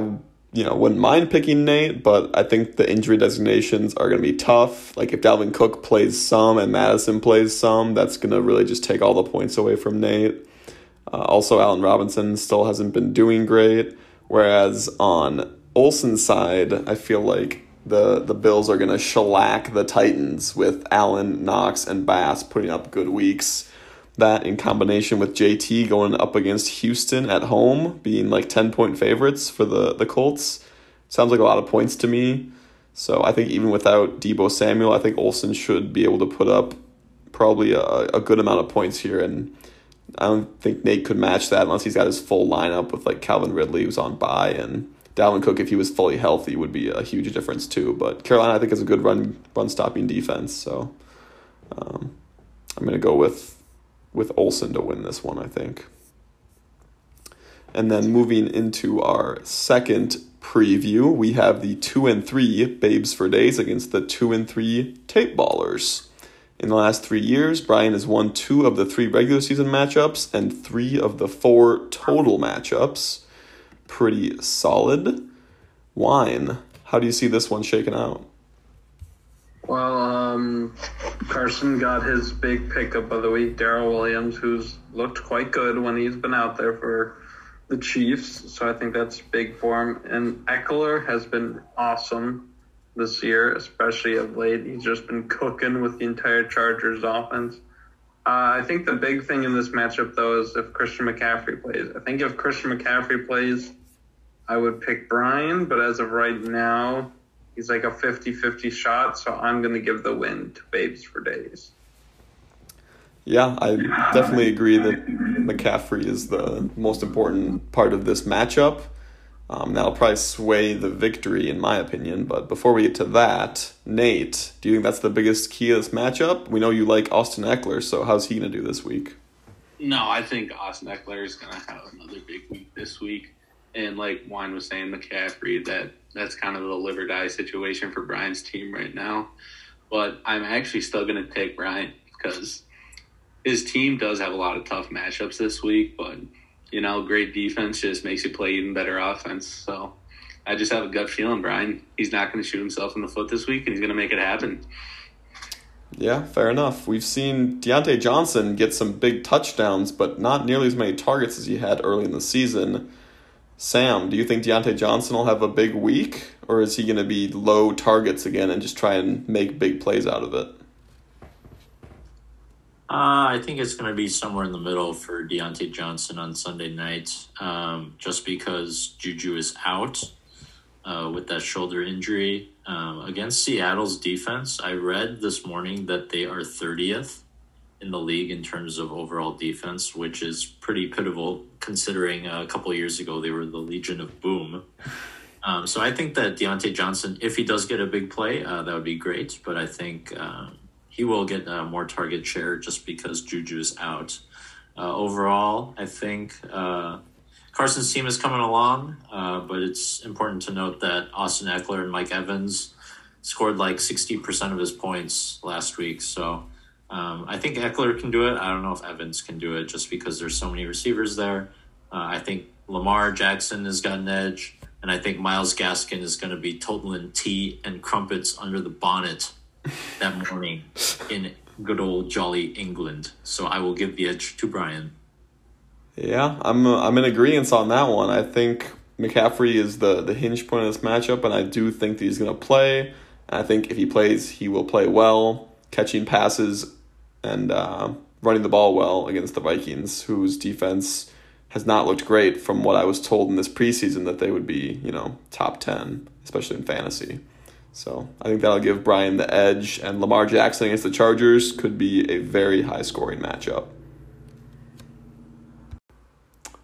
A: you know wouldn't mind picking Nate, but I think the injury designations are going to be tough. Like if Dalvin Cook plays some and Mattison plays some, that's going to really just take all the points away from Nate. Uh, also, Allen Robinson still hasn't been doing great. Whereas on Olson's side, I feel like the the Bills are gonna shellac the Titans with Allen, Knox, and Bass putting up good weeks. That in combination with JT going up against Houston at home, being like ten point favorites for the the Colts, sounds like a lot of points to me. So I think even without Deebo Samuel, I think Olson should be able to put up probably a, a good amount of points here. And I don't think Nate could match that unless he's got his full lineup with like Calvin Ridley, who's on bye, and Dalvin Cook, if he was fully healthy, would be a huge difference too. But Carolina, I think, is a good run run stopping defense. So um, I'm going to go with with Olson to win this one. I think. And then moving into our second preview, we have the two and three Babes for Days against the two and three Tape Ballers. In the last three years, Brian has won two of the three regular season matchups and three of the four total matchups. Pretty solid. Wine, how do you see this one shaking out?
C: Well, um, Carson got his big pickup of the week, Darrel Williams, who's looked quite good when he's been out there for the Chiefs. So I think that's big for him. And Ekeler has been awesome this year, especially of late. He's just been cooking with the entire Chargers offense. Uh, I think the big thing in this matchup, though, is if Christian McCaffrey plays. I think if Christian McCaffrey plays, I would pick Brian, but as of right now, he's like a 50 50 shot, so I'm going to give the win to Babes for Days.
A: Yeah, I definitely agree that McCaffrey is the most important part of this matchup. Um, that'll probably sway the victory, in my opinion. But before we get to that, Nate, do you think that's the biggest key of this matchup? We know you like Austin Ekeler, so how's he going to do this week?
D: No, I think Austin Ekeler is going to have another big week this week. And like Wine was saying, McCaffrey, that that's kind of the live or die situation for Brian's team right now. But I'm actually still going to take Brian because his team does have a lot of tough matchups this week. But you know, great defense just makes you play even better offense. So I just have a gut feeling, Brian. He's not going to shoot himself in the foot this week, and he's going to make it happen.
A: Yeah, fair enough. We've seen Diontae Johnson get some big touchdowns, but not nearly as many targets as he had early in the season. Sam, do you think Diontae Johnson will have a big week, or is he going to be low targets again and just try and make big plays out of it?
B: Uh, I think it's going to be somewhere in the middle for Diontae Johnson on Sunday night, um, just because Juju is out uh, with that shoulder injury. Um, against Seattle's defense, I read this morning that they are 30th in the league in terms of overall defense, which is pretty pitiful considering a couple years ago they were the Legion of Boom. Um, so I think that Diontae Johnson, if he does get a big play, uh, that would be great. But I think um, he will get uh, more target share just because Juju is out. Uh, overall, I think uh, Carson's team is coming along, uh, but it's important to note that Austin Ekeler and Mike Evans scored like 60% of his points last week. So um, I think Ekeler can do it. I don't know if Evans can do it just because there's so many receivers there. Uh, I think Lamar Jackson has got an edge, and I think Myles Gaskin is going to be totaling tea and crumpets under the bonnet that morning in good old jolly England. So I will give the edge to Brian.
A: Yeah, I'm uh, I'm in agreement on that one. I think McCaffrey is the the hinge point of this matchup, and I do think that he's going to play. And I think if he plays, he will play well, catching passes and uh, running the ball well against the Vikings, whose defense has not looked great from what I was told in this preseason that they would be, you know, top 10, especially in fantasy. So I think that'll give Brian the edge, and Lamar Jackson against the Chargers could be a very high scoring matchup.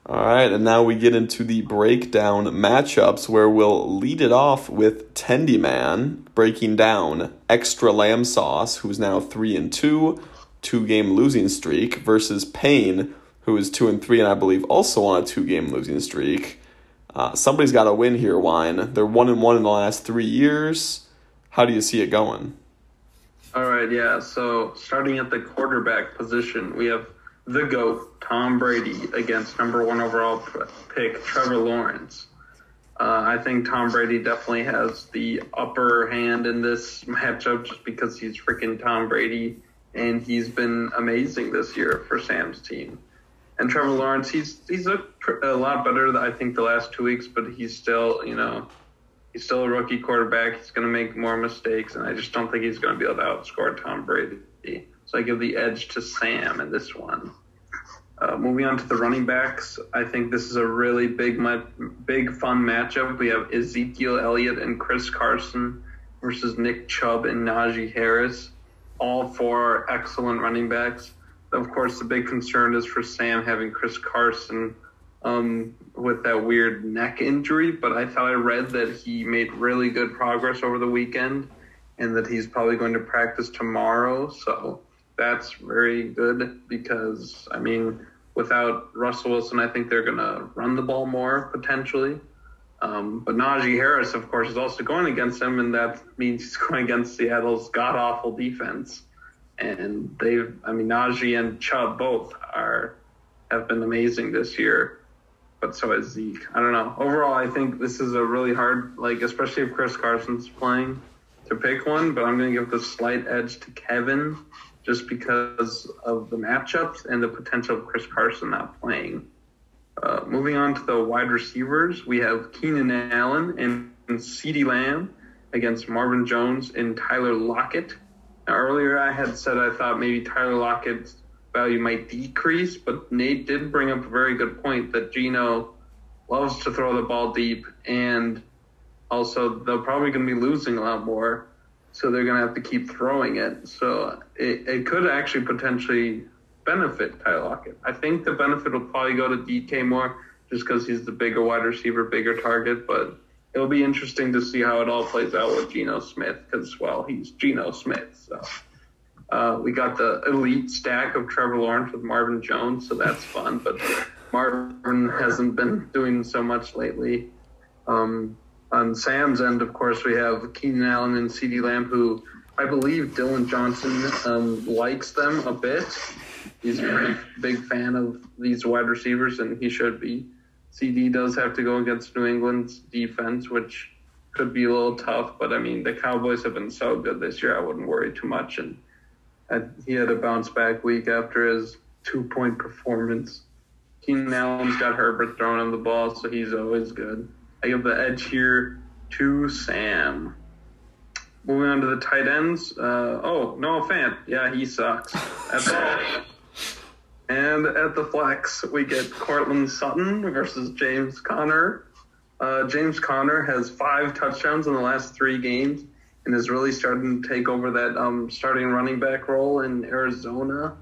A: All right, and now we get into the breakdown matchups where we'll lead it off with Tendy Man breaking down Extra Lamb Sauce, who's now 3 and 2, two game losing streak, versus Payne, who is 2 and 3 and I believe also on a two game losing streak. Uh, somebody's got to win here, Wine. They're 1 and 1 in the last three years. How do you see it going?
C: All right, yeah. So starting at the quarterback position, we have the GOAT, Tom Brady, against number one overall pick, Trevor Lawrence. Uh, I think Tom Brady definitely has the upper hand in this matchup just because he's freaking Tom Brady and he's been amazing this year for Sam's team. And Trevor Lawrence, he's he's a, a lot better, I think, the last two weeks, but he's still, you know, he's still a rookie quarterback. He's going to make more mistakes, and I just don't think he's going to be able to outscore Tom Brady. So I give the edge to Sam in this one. Uh, moving on to the running backs, I think this is a really big, big fun matchup. We have Ezekiel Elliott and Chris Carson versus Nick Chubb and Najee Harris. All four excellent running backs. Of course, the big concern is for Sam having Chris Carson um, with that weird neck injury, but I thought I read that he made really good progress over the weekend and that he's probably going to practice tomorrow. So that's very good because, I mean, without Russell Wilson, I think they're going to run the ball more potentially. Um, but Najee Harris, of course, is also going against him, and that means he's going against Seattle's god awful defense. And they've, I mean, Najee and Chubb both are have been amazing this year, but so has Zeke. I don't know. Overall, I think this is a really hard, like, especially if Chris Carson's playing, to pick one. But I'm going to give the slight edge to Kevin just because of the matchups and the potential of Chris Carson not playing. Uh, moving on to the wide receivers, we have Keenan Allen and, and CeeDee Lamb against Marvin Jones and Tyler Lockett. Earlier I had said I thought maybe Tyler Lockett's value might decrease, but Nate did bring up a very good point that Geno loves to throw the ball deep, and also they're probably going to be losing a lot more so they're going to have to keep throwing it. So it, it could actually potentially benefit Tyler Lockett. I think the benefit will probably go to DK more just because he's the bigger wide receiver, bigger target, but it'll be interesting to see how it all plays out with Geno Smith because, well, he's Geno Smith. So uh, we got the elite stack of Trevor Lawrence with Marvin Jones, so that's fun, but Marvin hasn't been doing so much lately. Um, on Sam's end, of course, we have Keenan Allen and CeeDee Lamb, who I believe Dylan Johnson um, likes them a bit. He's a big fan of these wide receivers, and he should be. CeeDee does have to go against New England's defense, which could be a little tough, but I mean, the Cowboys have been so good this year, I wouldn't worry too much. And he had a bounce back week after his two point performance. Keenan Allen's got Herbert throwing him the ball, so he's always good. I give the edge here to Sam. Moving on to the tight ends. Uh, oh, Noah Fant. Yeah, he sucks. And at the flex, we get Courtland Sutton versus James Conner. Uh, James Conner has five touchdowns in the last three games and is really starting to take over that um, starting running back role in Arizona.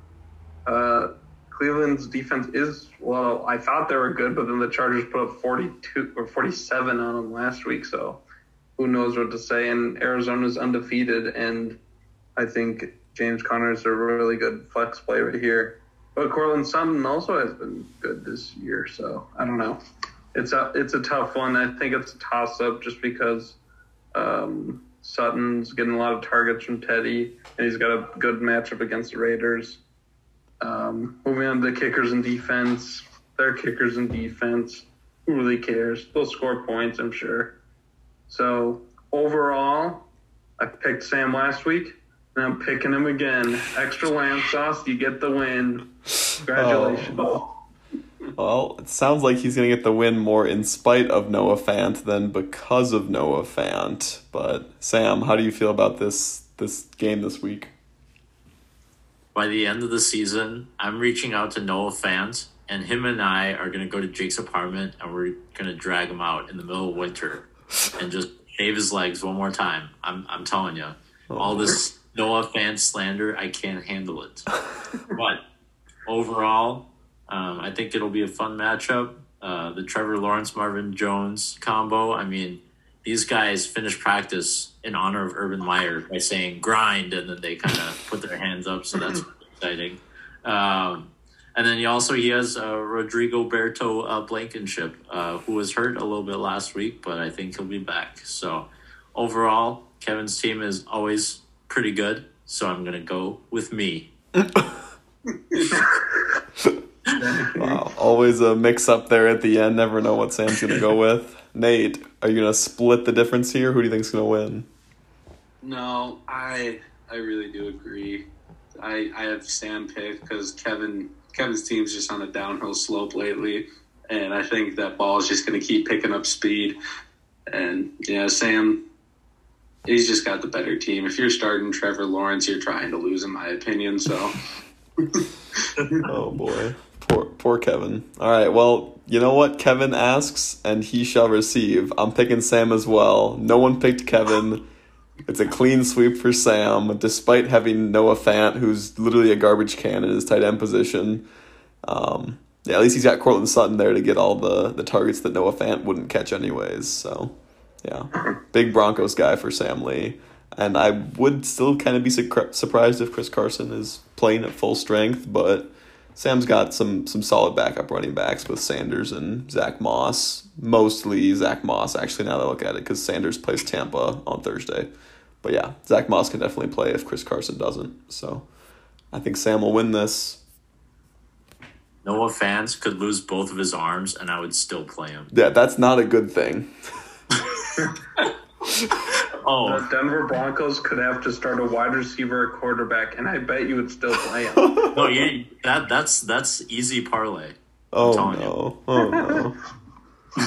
C: Uh, Cleveland's defense is well. I thought they were good, but then the Chargers put up 42 or 47 on them last week. So who knows what to say? And Arizona's undefeated, and I think James Conner is a really good flex play right here. But Courtland Sutton also has been good this year, so I don't know. It's a it's a tough one. I think it's a toss up just because um, Sutton's getting a lot of targets from Teddy, and he's got a good matchup against the Raiders. Um, moving on to kickers and defense. They're kickers and defense. Who really cares? They'll score points, I'm sure. So overall, I picked Sam last week, I'm picking him again. Extra lamb sauce, you get the win. Congratulations. Oh.
A: Well, it sounds like he's going to get the win more in spite of Noah Fant than because of Noah Fant. But Sam, how do you feel about this this game this week?
B: by the end of the season, I'm reaching out to Noah Fant, and him and I are going to go to Jake's apartment and we're going to drag him out in the middle of winter and just shave his legs one more time. I'm, I'm telling you, oh, all this oh. Noah Fant slander, I can't handle it. but overall, um, I think it'll be a fun matchup. Uh, the Trevor Lawrence Marvin Jones combo. I mean, these guys finish practice in honor of Urban Meyer by saying grind, and then they kind of put their hands up. So that's exciting. Um, and then he also he has uh, Rodrigo Berto uh, Blankenship, uh, who was hurt a little bit last week, but I think he'll be back. So overall, Kevin's team is always pretty good. So I'm gonna go with me.
A: wow, always a mix up there at the end. Never know what Sam's gonna go with. Nate, are you gonna split the difference here? Who do you think's gonna win?
D: No, I I really do agree. I I have Sam pick because Kevin Kevin's team's just on a downhill slope lately, and I think that ball is just going to keep picking up speed. And yeah, Sam, he's just got the better team. If you're starting Trevor Lawrence, you're trying to lose, in my opinion. So.
A: oh boy. Poor, poor Kevin. All right, well, you know what? Kevin asks, and he shall receive. I'm picking Sam as well. No one picked Kevin. It's a clean sweep for Sam, despite having Noah Fant, who's literally a garbage can in his tight end position. Um, yeah, at least he's got Courtland Sutton there to get all the, the targets that Noah Fant wouldn't catch anyways. So, yeah, big Broncos guy for Sam Lee. And I would still kind of be su- surprised if Chris Carson is playing at full strength, but Sam's got some some solid backup running backs with Sanders and Zach Moss. Mostly Zach Moss, actually, now that I look at it, because Sanders plays Tampa on Thursday. But yeah, Zach Moss can definitely play if Chris Carson doesn't. So I think Sam will win this.
B: Noah Fant could lose both of his arms, and I would still play him.
A: Yeah, that's not a good thing.
B: oh,
C: the Denver Broncos could have to start a wide receiver, a quarterback, and I bet you would still play him.
B: no, yeah, that that's that's easy parlay.
A: Oh, oh no! Oh no!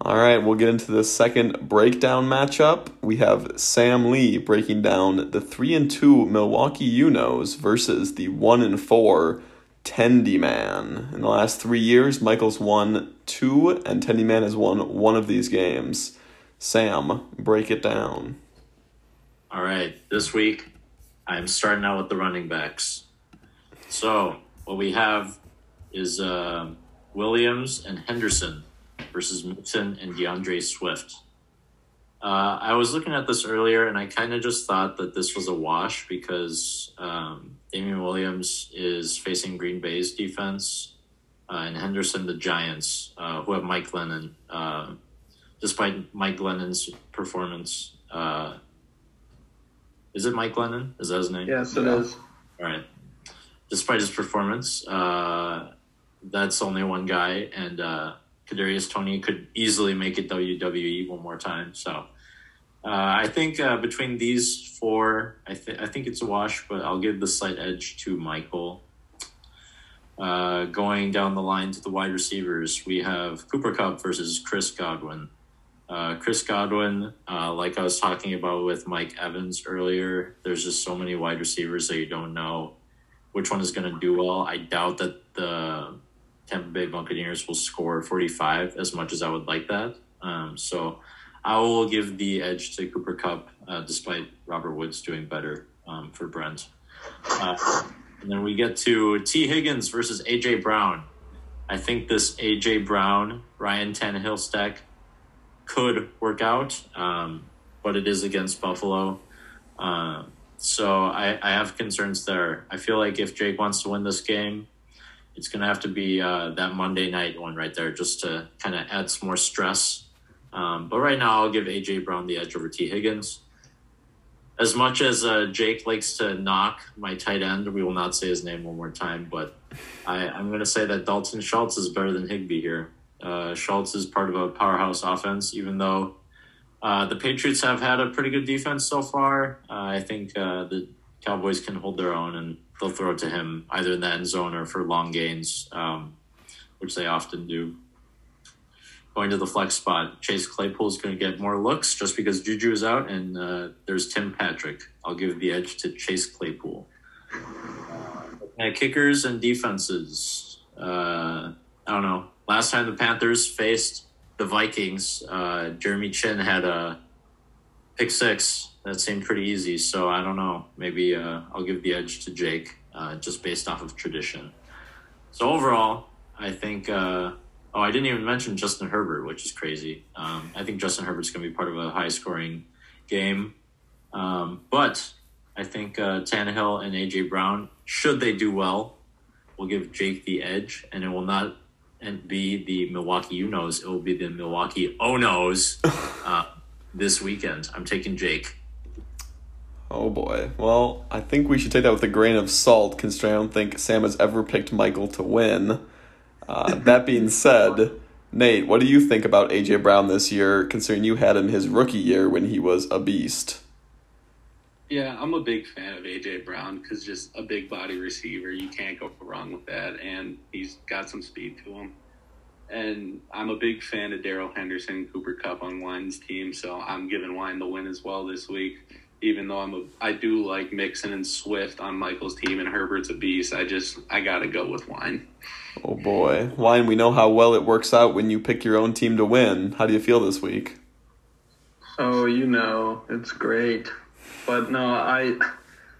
A: All right, we'll get into the second breakdown matchup. We have Sam Lee breaking down the three and two Milwaukee Unos versus the one and four Tendy Man. In the last three years, Michael's won two, and Tendy Man has won one of these games. Sam, break it down.
B: All right, this week I'm starting out with the running backs. So what we have is uh, Williams and Henderson versus Mixon and DeAndre Swift. Uh, I was looking at this earlier, and I kind of just thought that this was a wash because um, Damien Williams is facing Green Bay's defense, and Henderson the Giants, uh, who have Mike Lennon. Uh, despite Mike Lennon's performance, uh, is it Mike Lennon? Is that his name?
C: Yes, it yeah. is.
B: All right. Despite his performance, uh, that's only one guy, and Kadarius Toney could easily make it WWE one more time. So uh, I think uh, between these four, I, th- I think it's a wash, but I'll give the slight edge to Michael. Uh, going down the line to the wide receivers, we have Cooper Kupp versus Chris Godwin. Uh, Chris Godwin, uh, like I was talking about with Mike Evans earlier, there's just so many wide receivers that you don't know which one is going to do well. I doubt that the Tampa Bay Buccaneers will score 45 as much as I would like that. Um, so I will give the edge to Cooper Kupp, uh, despite Robert Woods doing better um, for Brent. And then we get to T. Higgins versus AJ Brown. I think this AJ Brown Ryan Tannehill stack could work out, um, but it is against Buffalo. Uh, so I, I have concerns there. I feel like if Jake wants to win this game, it's going to have to be uh, that Monday night one right there just to kind of add some more stress. Um, but right now, I'll give AJ Brown the edge over T. Higgins. As much as uh, Jake likes to knock my tight end, we will not say his name one more time, but I, am going to say that Dalton Schultz is better than Higbee here. Uh, Schultz is part of a powerhouse offense, even though uh, the Patriots have had a pretty good defense so far. Uh, I think uh, the Cowboys can hold their own and they'll throw it to him either in the end zone or for long gains, um, which they often do. Going to the flex spot, Chase Claypool is going to get more looks just because Juju is out, and uh, there's Tim Patrick. I'll give the edge to Chase Claypool. Uh, kickers and defenses. Uh, I don't know. Last time the Panthers faced the Vikings, uh, Jeremy Chinn had a pick six that seemed pretty easy. So I don't know. Maybe uh, I'll give the edge to Jake uh, just based off of tradition. So overall, I think. Oh, I didn't even mention Justin Herbert, which is crazy. Um, I think Justin Herbert's going to be part of a high scoring game. Um, but I think uh, Tannehill and AJ Brown, should they do well, will give Jake the edge, and it will not be the Milwaukee you Unos. It will be the Milwaukee Onos uh, this weekend. I'm taking Jake.
A: Oh boy. Well, I think we should take that with a grain of salt, considering I don't think Sam has ever picked Michael to win. Uh, that being said, Nate, what do you think about AJ Brown this year, considering you had him his rookie year when he was a beast?
D: Yeah, I'm a big fan of AJ Brown because just a big body receiver, you can't go wrong with that, and he's got some speed to him. And I'm a big fan of Darrell Henderson, Cooper Kupp on Wine's team, so I'm giving Wine the win as well this week. Even though I'm a, I do like Mixon and Swift on Michael's team, and Herbert's a beast. I just I gotta go with Wine.
A: Oh boy, Wine. We know how well it works out when you pick your own team to win. How do you feel this week?
C: Oh, you know, it's great. But no, I.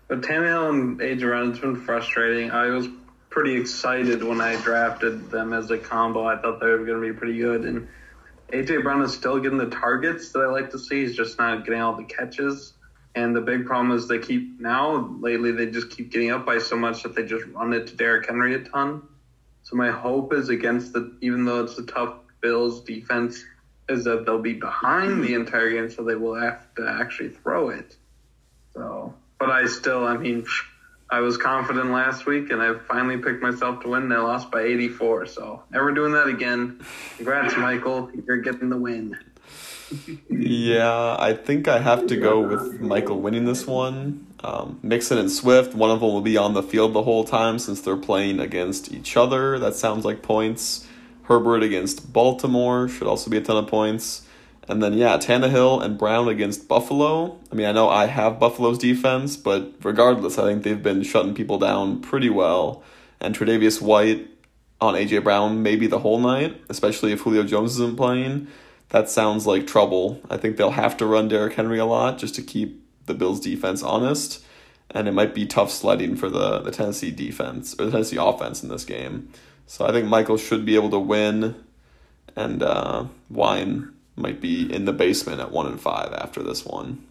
C: But Tannehill and AJ Brown, it's been frustrating. I was pretty excited when I drafted them as a combo. I thought they were going to be pretty good. And AJ Brown is still getting the targets that I like to see. He's just not getting all the catches. And the big problem is they keep now lately they just keep getting up by so much that they just run it to Derrick Henry a ton. So my hope is against the even though it's a tough Bills defense is that they'll be behind the hmm. entire game so they will have to actually throw it. So, but I still, I mean, I was confident last week, and I finally picked myself to win. And I lost by 84, so never doing that again. Congrats, Michael. You're getting the win.
A: yeah, I think I have to go with Michael winning this one. Um, Mixon and Swift, one of them will be on the field the whole time since they're playing against each other. That sounds like points. Herbert against Baltimore should also be a ton of points. And then, yeah, Tannehill and Brown against Buffalo. I mean, I know I have Buffalo's defense, but regardless, I think they've been shutting people down pretty well. And Tre'Davious White on A.J. Brown maybe the whole night, especially if Julio Jones isn't playing. That sounds like trouble. I think they'll have to run Derrick Henry a lot just to keep the Bills' defense honest. And it might be tough sledding for the, the Tennessee defense, or the Tennessee offense in this game. So I think Michael should be able to win. And uh, Wine might be in the basement at one and five after this one.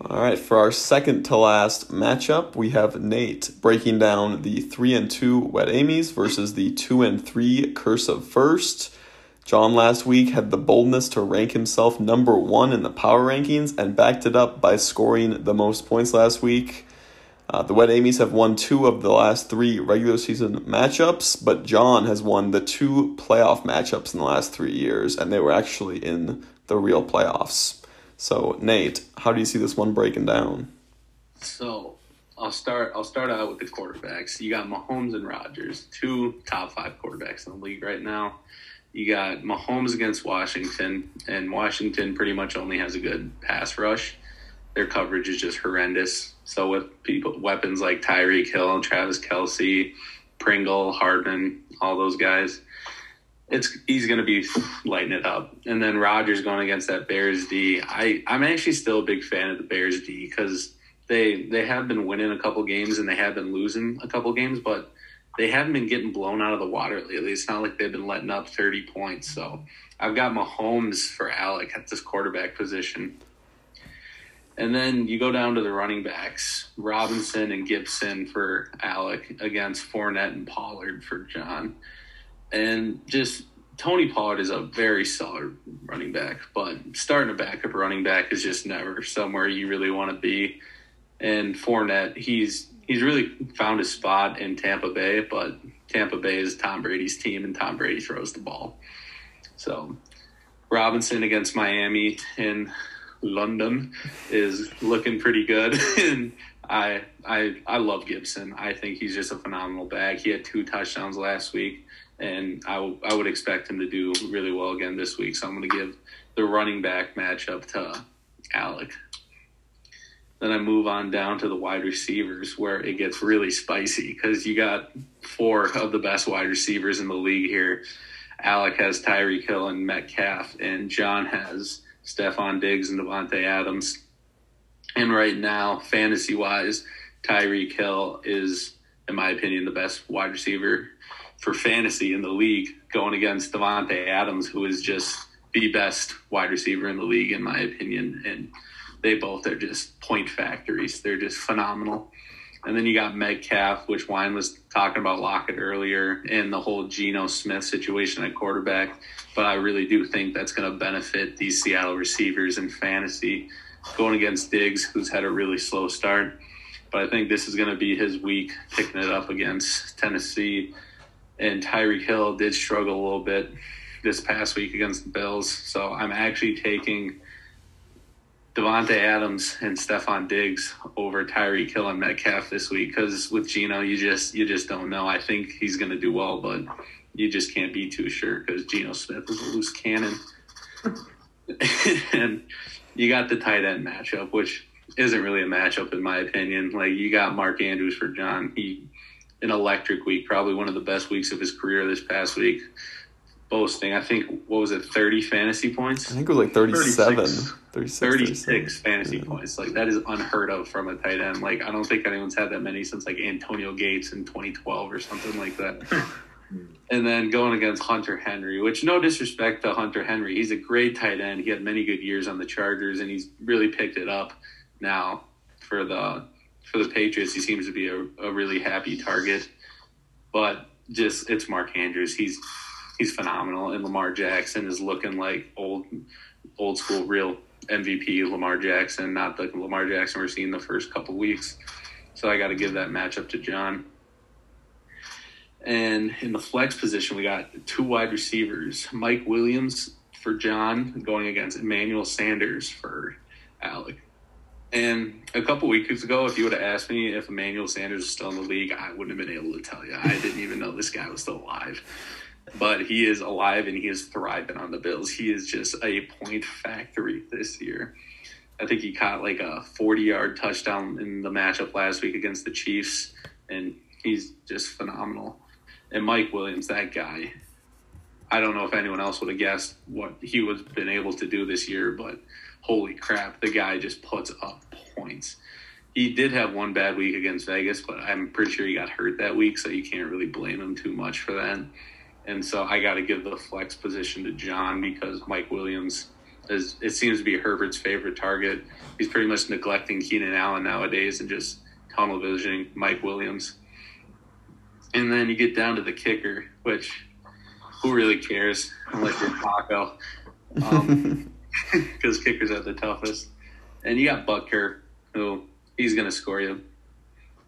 A: All right, for our second to last matchup, we have Nate breaking down the three and two Wet Amy's versus the two and three Curse of First. John last week had the boldness to rank himself number one in the power rankings and backed it up by scoring the most points last week. Uh, the Wet Amy's have won two of the last three regular season matchups, but John has won the two playoff matchups in the last three years, and they were actually in the real playoffs. So, Nate, how do you see this one breaking down?
D: So, I'll start. I'll start out with the quarterbacks. You got Mahomes and Rodgers, two top five quarterbacks in the league right now. You got Mahomes against Washington, and Washington pretty much only has a good pass rush. Their coverage is just horrendous. So with people weapons like Tyreek Hill, Travis Kelce, Pringle, Hardman, all those guys, it's he's going to be lighting it up. And then Rodgers going against that Bears D. I I'm actually still a big fan of the Bears D because they they have been winning a couple games and they have been losing a couple games, but they haven't been getting blown out of the water lately. It's not like they've been letting up 30 points. So I've got Mahomes for Alec at this quarterback position. And then you go down to the running backs Robinson and Gibson for Alec against Fournette and Pollard for John. And just Tony Pollard is a very solid running back, but starting a backup running back is just never somewhere you really want to be. And Fournette, he's he's really found his spot in Tampa Bay, but Tampa Bay is Tom Brady's team, and Tom Brady throws the ball. So Robinson against Miami in London is looking pretty good, and I I I love Gibson. I think he's just a phenomenal back. He had two touchdowns last week, and I, w- I would expect him to do really well again this week. So I'm going to give the running back matchup to Alec. Then I move on down to the wide receivers where it gets really spicy because you got four of the best wide receivers in the league here. Alec has Tyreek Hill and Metcalf, and John has Stefon Diggs and Davante Adams. And right now, fantasy wise, Tyreek Hill is, in my opinion, the best wide receiver for fantasy in the league, going against Davante Adams, who is just the best wide receiver in the league, in my opinion. And they both are just point factories. They're just phenomenal. And then you got Metcalf, which Wine was talking about Lockett earlier, and the whole Geno Smith situation at quarterback but I really do think that's going to benefit these Seattle receivers in fantasy going against Diggs, who's had a really slow start. But I think this is going to be his week picking it up against Tennessee. And Tyreek Hill did struggle a little bit this past week against the Bills. So I'm actually taking Davante Adams and Stefon Diggs over Tyreek Hill and Metcalf this week because with Geno, you just you just don't know. I think he's going to do well, but you just can't be too sure because Geno Smith is a loose cannon. and you got the tight end matchup, which isn't really a matchup in my opinion. Like you got Mark Andrews for John. He an electric week, probably one of the best weeks of his career this past week. Boasting, I think, what was it, 30 fantasy points?
A: I think it was like 37.
C: 36.
A: 36,
D: 36
A: 37.
D: fantasy
A: Yeah.
D: points. Like that is unheard of from a tight end. Like I don't think anyone's had that many since like Antonio Gates in 2012 or something like that. and then going against Hunter Henry, which no disrespect to Hunter Henry, he's a great tight end. He had many good years on the Chargers, and he's really picked it up now for the for the Patriots. He seems to be a, a really happy target, but just it's Mark Andrews. He's he's phenomenal, and Lamar Jackson is looking like old old school real MVP Lamar Jackson, not the Lamar Jackson we're seeing the first couple weeks. So I got to give that matchup to John. And in the flex position, we got two wide receivers Mike Williams for John going against Emmanuel Sanders for Alec. And a couple weeks ago, if you would have asked me if Emmanuel Sanders is still in the league, I wouldn't have been able to tell you. I didn't even know this guy was still alive. But he is alive and he is thriving on the Bills. He is just a point factory this year. I think he caught like a 40 yard touchdown in the matchup last week against the Chiefs, and he's just phenomenal. And Mike Williams, that guy, I don't know if anyone else would have guessed what he was been able to do this year, but holy crap, the guy just puts up points. He did have one bad week against Vegas, but I'm pretty sure he got hurt that week, so you can't really blame him too much for that. And so I got to give the flex position to John because Mike Williams is it seems to be Herbert's favorite target. He's pretty much neglecting Keenan Allen nowadays and just tunnel visioning Mike Williams. And then you get down to the kicker, which who really cares unless you're Taco, um, because kickers are the toughest. And you got Butker, who he's going to score you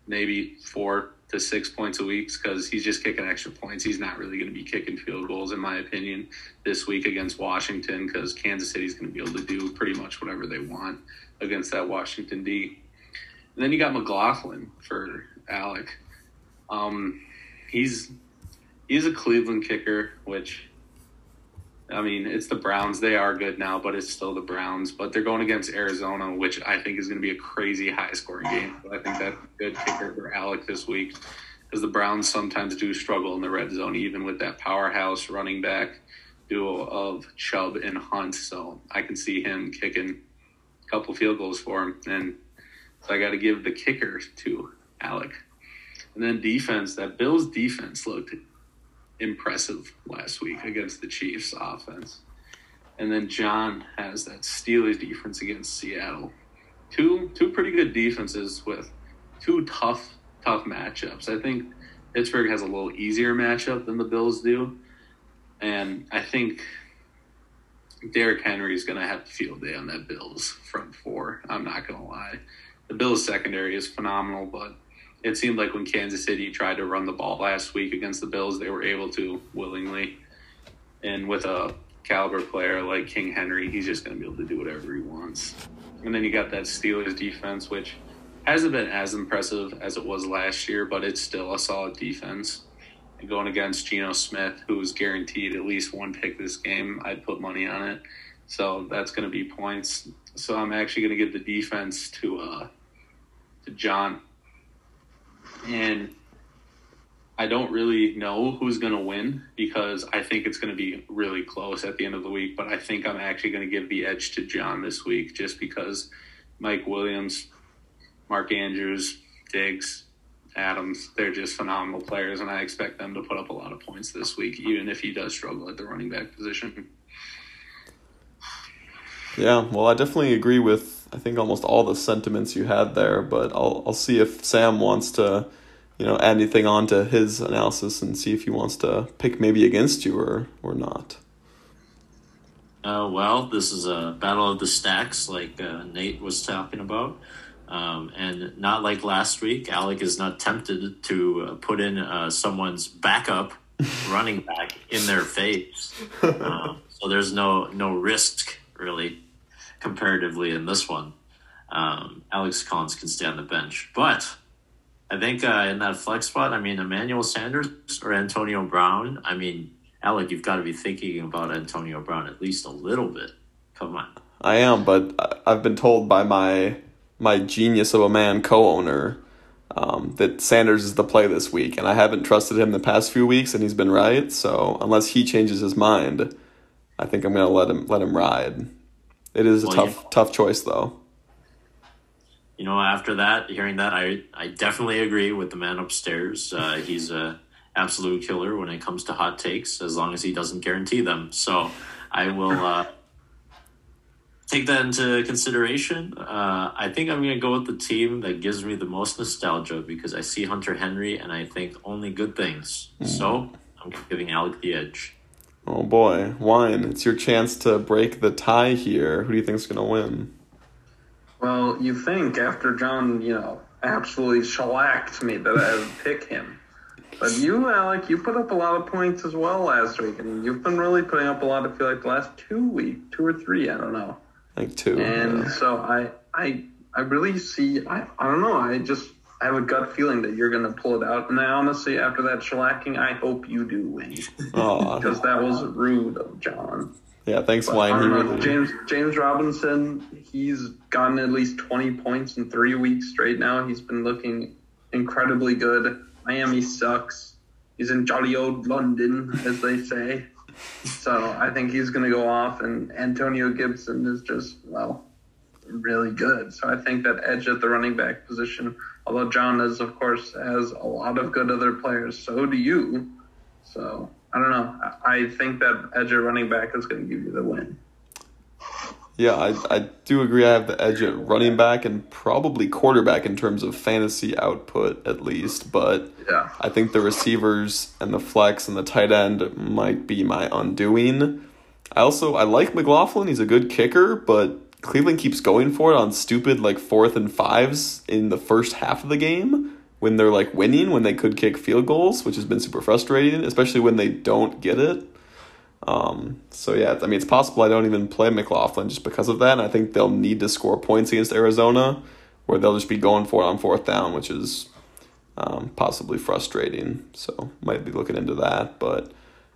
D: maybe four to six points a week because he's just kicking extra points. He's not really going to be kicking field goals, in my opinion, this week against Washington because Kansas City's going to be able to do pretty much whatever they want against that Washington D. And then you got McLaughlin for Alec. Um, he's he's a Cleveland kicker, which I mean, it's the Browns. They are good now, but it's still the Browns. But they're going against Arizona, which I think is going to be a crazy high scoring game. I think that's a good kicker for Alec this week because the Browns sometimes do struggle in the red zone, even with that powerhouse running back duo of Chubb and Hunt. So I can see him kicking a couple field goals for him. And so I got to give the kicker to Alec. And then defense, that Bills defense looked impressive last week against the Chiefs offense. And then John has that Steelers defense against Seattle. Two two pretty good defenses with two tough tough matchups. I think Pittsburgh has a little easier matchup than the Bills do. And I think Derrick Henry is going to have a field day on that Bills front four. I'm not going to lie. The Bills secondary is phenomenal, but it seemed like when Kansas City tried to run the ball last week against the Bills, they were able to willingly. And with a caliber player like King Henry, he's just going to be able to do whatever he wants. And then you got that Steelers defense, which hasn't been as impressive as it was last year, but it's still a solid defense. And going against Geno Smith, who's guaranteed at least one pick this game, I'd put money on it. So that's going to be points. So I'm actually going to give the defense to uh, to John and I don't really know who's going to win because I think it's going to be really close at the end of the week. But I think I'm actually going to give the edge to John this week just because Mike Williams, Mark Andrews, Diggs, Adams, they're just phenomenal players, and I expect them to put up a lot of points this week, even if he does struggle at the running back position.
A: Yeah, well, I definitely agree with I think almost all the sentiments you had there, but I'll I'll see if Sam wants to, you know, add anything on to his analysis and see if he wants to pick maybe against you or or not.
B: Uh, well, this is a battle of the stacks, like uh, Nate was talking about. Um, and not like last week, Alec is not tempted to uh, put in uh, someone's backup running back in their face. Uh, so there's no no risk really comparatively in this one. Um, Alex Collins can stay on the bench, but I think uh, in that flex spot, I mean Emmanuel Sanders or Antonio Brown. I mean, Alec, you've got to be thinking about Antonio Brown at least a little bit. Come on.
A: I am, but I've been told by my my genius of a man co-owner um, that Sanders is the play this week, and I haven't trusted him the past few weeks, and he's been right. So unless he changes his mind, I think I'm gonna let him let him ride. It is a
B: Well,
A: tough
B: you-
A: tough choice though.
B: You know, after that, hearing that, I I definitely agree with the man upstairs. Uh, he's a absolute killer when it comes to hot takes, as long as he doesn't guarantee them. So I will uh, take that into consideration. Uh, I think I'm going to go with the team that gives me the most nostalgia because I see Hunter Henry and I think only good things. So I'm giving Alec the edge.
A: Oh boy, wine! It's your chance to break the tie here. Who do you think's gonna win?
C: Well, you think after John, you know, absolutely shellacked me that I would pick him. But you, Alec, you put up a lot of points as well last week, and you've been really putting up a lot. I feel like the last two weeks, two or three, I don't know.
A: Like two.
C: And
A: yeah.
C: so I, I, I really see. I, I don't know. I just I have a gut feeling that you're gonna pull it out. And I honestly, after that shellacking, I hope you do win because that was rude of John.
A: yeah, thanks,
C: But
A: wine.
C: I
A: He
C: don't know. James James Robinson, he's gotten at least 20 points in three weeks straight now. He's been looking incredibly good. Miami sucks. He's in jolly old London, as they say. So I think he's going to go off, and Antonio Gibson is just, well, really good. So I think that edge at the running back position, although John is, of course, has a lot of good other players, so do you. So I don't know. I think that edge at running back is going to give you the win.
A: Yeah, I, I do agree. I have the edge at running back and probably quarterback in terms of fantasy output, at least. But
C: Yeah.
A: I think the receivers and the flex and the tight end might be my undoing. I also I like McLaughlin. He's a good kicker, but Cleveland keeps going for it on stupid like fourth and fives in the first half of the game when they're like winning when they could kick field goals, which has been super frustrating, especially when they don't get it. Um, so yeah, I mean it's possible I don't even play McLaughlin just because of that. And I think they'll need to score points against Arizona, where they'll just be going for it on fourth down, which is um, possibly frustrating. So might be looking into that. But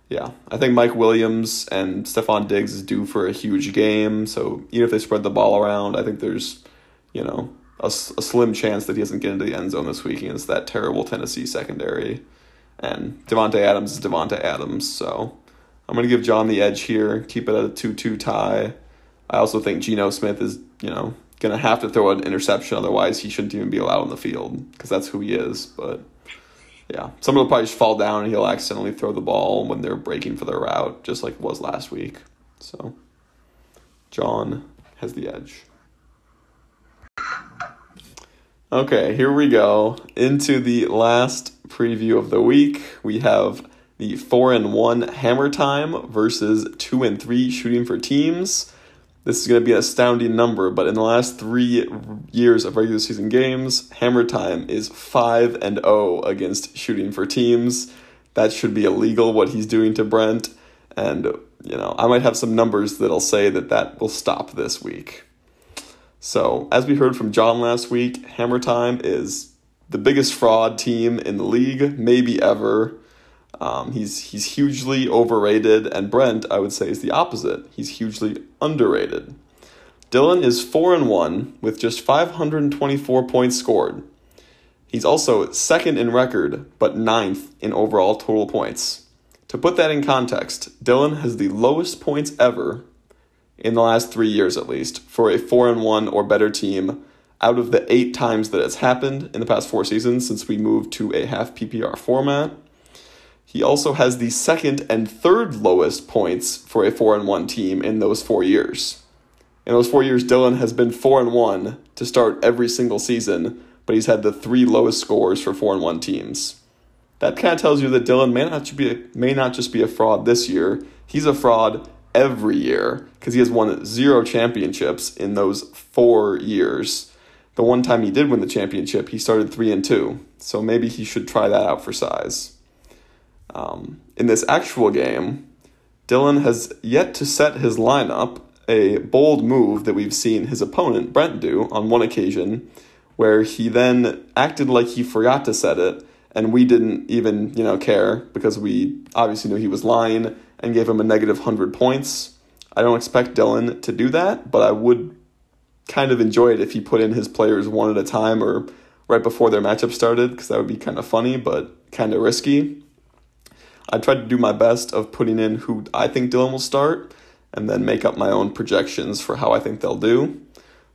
A: yeah, I think Mike Williams and Stefon Diggs is due for a huge game. So even if they spread the ball around, I think there's you know a, a slim chance that he doesn't get into the end zone this week against that terrible Tennessee secondary. And Davante Adams is Davante Adams, so I'm to give John the edge here, keep it at a 2 2 tie. I also think Geno Smith is, you know, to have to throw an interception, otherwise, he shouldn't even be allowed on the field because that's who he is. But yeah, someone will probably just fall down and he'll accidentally throw the ball when they're breaking for their route, just like it was last week. So John has the edge. Okay, here we go into the last preview of the week. We have the four and one hammer time versus two and three shooting for teams. This is going to be an astounding number, but in the last three years of regular season games, hammer time is five and zero against shooting for teams. That should be illegal. What he's doing to Brent, and you know, I might have some numbers that'll say that that will stop this week. So, as we heard from John last week, Hammer Time is the biggest fraud team in the league, maybe ever. Um, he's he's hugely overrated, and Brent, I would say, is the opposite. He's hugely underrated. Dylan is four and one with just 524 points scored. He's also second in record, but ninth in overall total points. To put that in context, Dylan has the lowest points ever in the last three years at least for a four and one or better team out of the eight times that it's happened in the past four seasons since we moved to a half PPR format. He also has the second and third lowest points for a four and one team in those four years. In those four years, Dylan has been four and one to start every single season, but he's had the three lowest scores for four and one teams. That kind of tells you that Dylan may not be may not just be a fraud this year. He's a fraud every year because he has won zero championships in those four years. The one time he did win the championship, he started three and two. So maybe he should try that out for size. Um, in this actual game, Dylan has yet to set his lineup, a bold move that we've seen his opponent, Brent, do on one occasion, where he then acted like he forgot to set it, and we didn't even, you know, care because we obviously knew he was lying and gave him a negative 100 points. I don't expect Dylan to do that, but I would kind of enjoy it if he put in his players one at a time or right before their matchup started because that would be kind of funny but kind of risky. I tried to do my best of putting in who I think Dylan will start and then make up my own projections for how I think they'll do.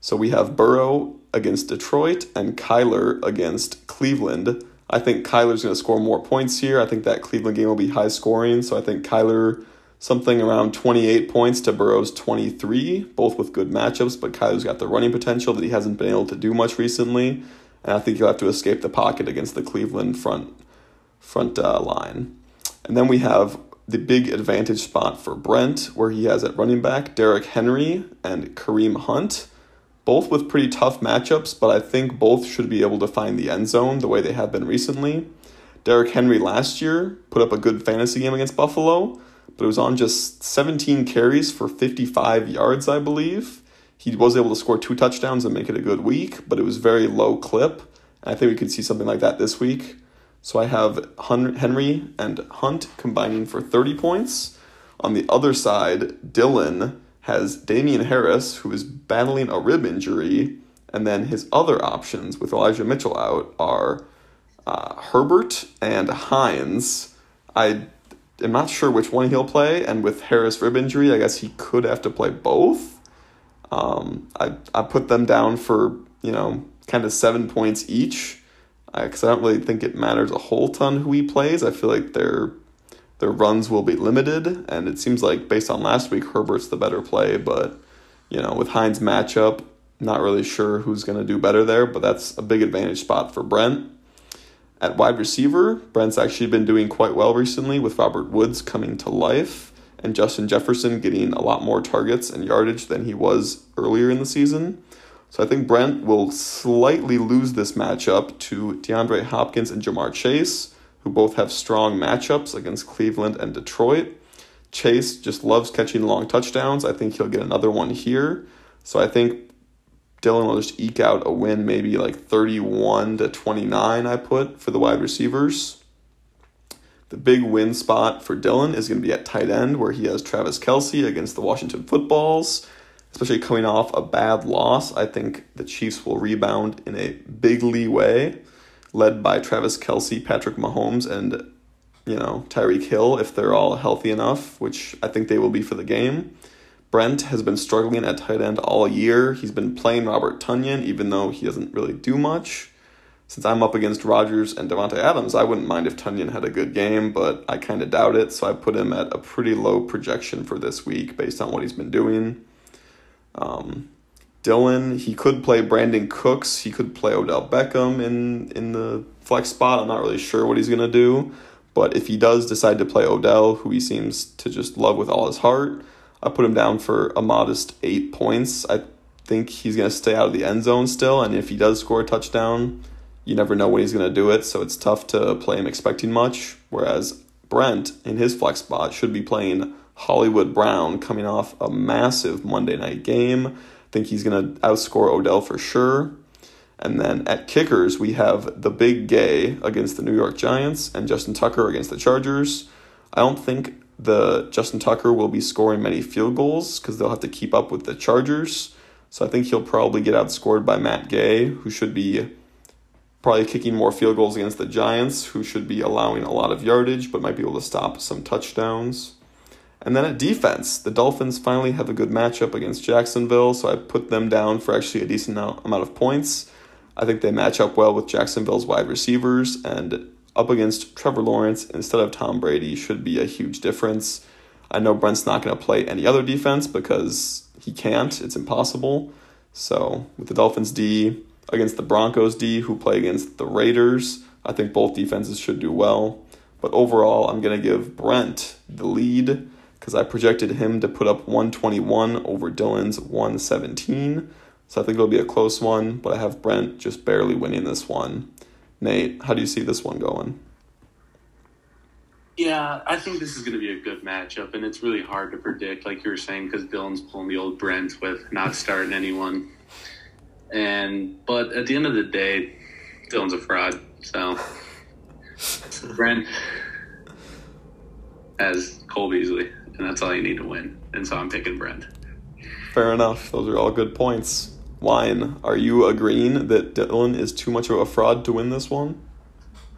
A: So we have Burrow against Detroit and Kyler against Cleveland. I think Kyler's going to score more points here. I think that Cleveland game will be high scoring. So I think Kyler something around 28 points to Burrow's 23, both with good matchups, but Kyler's got the running potential that he hasn't been able to do much recently. And I think he'll have to escape the pocket against the Cleveland front front uh, line. And then we have the big advantage spot for Brent, where he has at running back Derrick Henry and Kareem Hunt, both with pretty tough matchups, but I think both should be able to find the end zone the way they have been recently. Derrick Henry last year put up a good fantasy game against Buffalo, but it was on just 17 carries for 55 yards, I believe. He was able to score two touchdowns and make it a good week, but it was very low clip. I think we could see something like that this week. So I have Henry and Hunt combining for 30 points. On the other side, Dylan has Damien Harris, who is battling a rib injury, and then his other options with Elijah Mitchell out are uh, Herbert and Hines. I am not sure which one he'll play, and with Harris rib injury, I guess he could have to play both. Um, I I put them down for you know kind of seven points each because I, don't really think it matters a whole ton who he plays. I feel like their their runs will be limited, and it seems like based on last week, Herbert's the better play. But you know, with Hines matchup, not really sure who's going to do better there. But that's a big advantage spot for Brent. At wide receiver, Brent's actually been doing quite well recently with Robert Woods coming to life and Justin Jefferson getting a lot more targets and yardage than he was earlier in the season. So I think Brent will slightly lose this matchup to DeAndre Hopkins and Ja'Marr Chase, who both have strong matchups against Cleveland and Detroit. Chase just loves catching long touchdowns. I think he'll get another one here. So I think Dylan will just eke out a win, maybe like 31 to 29, I put for the wide receivers. The big win spot for Dylan is going to be at tight end, where he has Travis Kelce against the Washington Footballs especially coming off a bad loss. I think the Chiefs will rebound in a bigly way, led by Travis Kelce, Patrick Mahomes, and you know Tyreek Hill if they're all healthy enough, which I think they will be for the game. Brent has been struggling at tight end all year. He's been playing Robert Tonyan, even though he doesn't really do much. Since I'm up against Rodgers and Davante Adams, I wouldn't mind if Tonyan had a good game, but I kind of doubt it, so I put him at a pretty low projection for this week based on what he's been doing. Um, Dylan, he could play Brandin Cooks. He could play Odell Beckham in in the flex spot. I'm not really sure what he's gonna do, but if he does decide to play Odell, who he seems to just love with all his heart, I put him down for a modest eight points. I think he's gonna stay out of the end zone still, and if he does score a touchdown, you never know when he's gonna do it. So it's tough to play him expecting much. Whereas Brent in his flex spot should be playing Hollywood Brown coming off a massive Monday night game. I think he's going to outscore Odell for sure. And then at kickers, we have the big gay against the New York Giants and Justin Tucker against the Chargers. I don't think the Justin Tucker will be scoring many field goals because they'll have to keep up with the Chargers. So I think he'll probably get outscored by Matt Gay, who should be probably kicking more field goals against the Giants, who should be allowing a lot of yardage but might be able to stop some touchdowns. And then at defense, the Dolphins finally have a good matchup against Jacksonville, so I put them down for actually a decent amount of points. I think they match up well with Jacksonville's wide receivers, and up against Trevor Lawrence instead of Tom Brady should be a huge difference. I know Brent's not going to play any other defense because he can't, it's impossible. So, with the Dolphins D against the Broncos D, who play against the Raiders, I think both defenses should do well. But overall, I'm going to give Brent the lead because I projected him to put up 121 over Dylan's 117. So I think it'll be a close one, but I have Brent just barely winning this one. Nate, how do you see this one going?
D: Yeah, I think this is going to be a good matchup, and it's really hard to predict, like you were saying, because Dylan's pulling the old Brent with not starting anyone. And but at the end of the day, Dylan's a fraud. So Brent has Cole Beasley, and that's all you need to win. And so I'm picking Brent.
A: Fair enough. Those are all good points. Wine, are you agreeing that Dylan is too much of a fraud to win this one?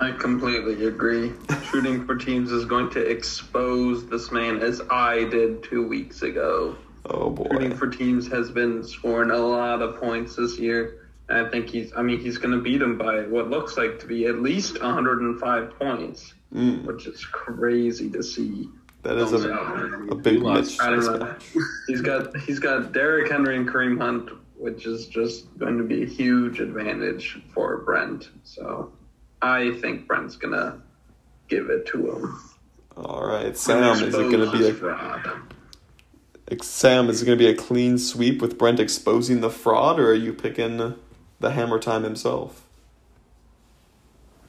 C: I completely agree. Shooting for teams is going to expose this man as I did two weeks ago.
A: Oh boy.
C: Shooting for teams has been scoring a lot of points this year. And I think he's, I mean, he's going to beat him by what looks like to be at least 105 points,
A: Mm,
C: which is crazy to see.
A: That is a, a big Mitch.
C: I. He's got he's got Derrick Henry and Kareem Hunt, which is just going to be a huge advantage for Brent. So I think Brent's gonna give it to him.
A: All right, Sam, is it going to be a
C: fraud?
A: Sam? Is it going to be a clean sweep with Brent exposing the fraud, or are you picking the Hammer Time himself?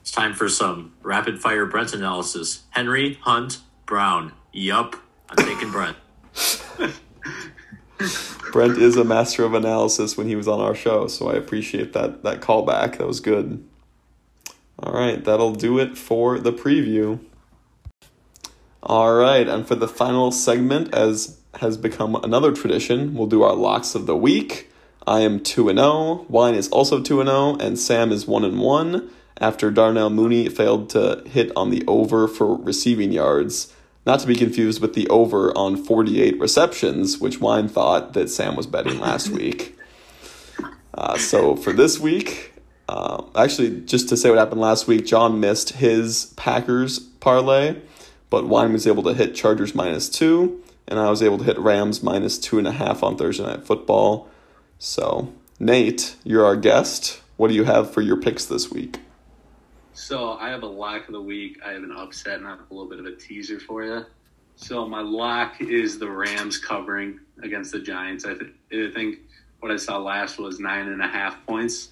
B: It's time for some rapid fire Brent analysis. Henry, Hunt, Brown. Yup. I'm taking Brent.
A: Brent is a master of analysis when he was on our show, so I appreciate that that callback. That was good. All right, that'll do it for the preview. All right, and for the final segment, as has become another tradition, we'll do our locks of the week. I am 2 and 0, Wine is also 2 and 0, and Sam is 1 and 1 after Darnell Mooney failed to hit on the over for receiving yards. Not to be confused with the over on 48 receptions, which Wine thought that Sam was betting last week. Uh, so for this week, uh, actually, just to say what happened last week, John missed his Packers parlay, but Wine was able to hit Chargers minus two, and I was able to hit Rams minus two and a half on Thursday Night Football. So, Nate, you're our guest. What do you have for your picks this week?
D: So I have a lock of the week. I have an upset and I have a little bit of a teaser for you. So my lock is the Rams covering against the Giants. I, th- I think what I saw last was nine and a half points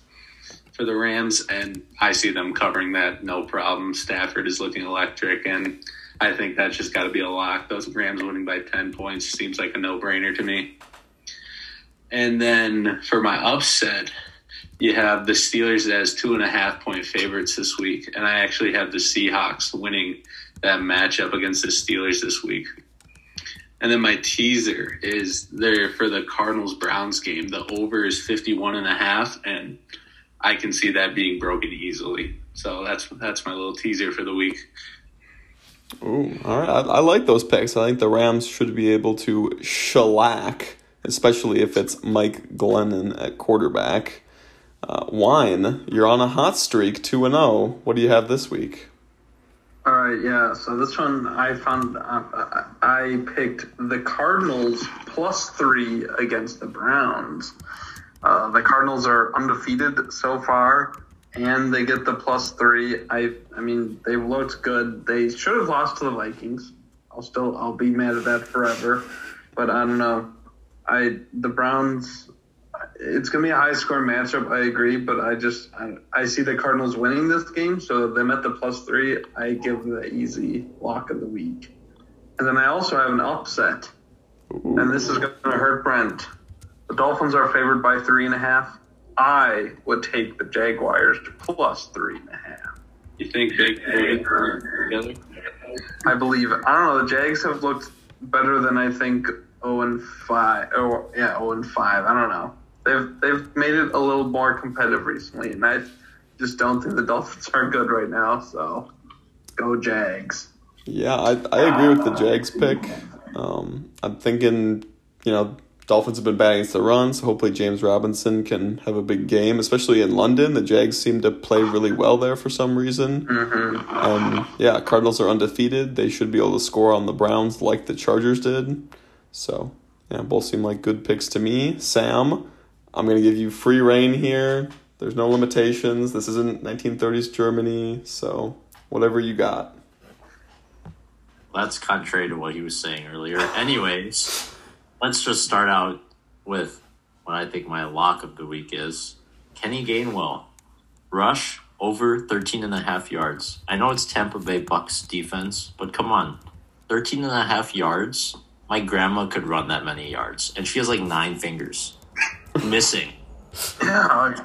D: for the Rams, and I see them covering that no problem. Stafford is looking electric, and I think that's just got to be a lock. Those Rams winning by ten points seems like a no brainer to me. And then for my upset, you have the Steelers as two and a half point favorites this week, and I actually have the Seahawks winning that matchup against the Steelers this week. And then my teaser is there for the Cardinals Browns game. The over is 51 and a half, and I can see that being broken easily. So that's that's my little teaser for the week.
A: Ooh, all right. I, I like those picks. I think the Rams should be able to shellac, especially if it's Mike Glennon at quarterback. Uh, Wine, you're on a hot streak, 2 and 0. What do you have this week?
C: All right, yeah. So this one I found uh, I picked the Cardinals plus three against the Browns. Uh, the Cardinals are undefeated so far, and they get the plus three. I I mean they looked good. They should have lost to the Vikings. I'll still I'll be mad at that forever, but I don't know. I the Browns. It's gonna be a high score matchup. I agree, but I just I, I see the Cardinals winning this game, so them at the plus three. I give the easy lock of the week, and then I also have an upset,
A: Ooh.
C: and this is gonna hurt Brent. The Dolphins are favored by three and a half. I would take the Jaguars to plus three and a half.
D: You think they together?
C: I believe. I don't know. The Jags have looked better than I think. Oh and five. Oh yeah, oh and five. I don't know. They've they've made it a little more competitive recently, and I just don't think the Dolphins are good right now. So go Jags.
A: Yeah, I, I agree with the Jags pick. Um, I'm thinking, you know, Dolphins have been bad against the run, so hopefully James Robinson can have a big game, especially in London. The Jags seem to play really well there for some reason.
C: Mm-hmm.
A: Um, yeah, Cardinals are undefeated. They should be able to score on the Browns like the Chargers did. So, yeah, both seem like good picks to me. Sam, I'm going to give you free reign here. There's no limitations. This isn't 1930s Germany, so whatever you got.
B: That's contrary to what he was saying earlier. Anyways, let's just start out with what I think my lock of the week is Kenny Gainwell. Rush over 13 and a half yards. I know it's Tampa Bay Bucs defense, but come on. 13 and a half yards? My grandma could run that many yards, and she has like nine fingers. Missing.
C: Yeah.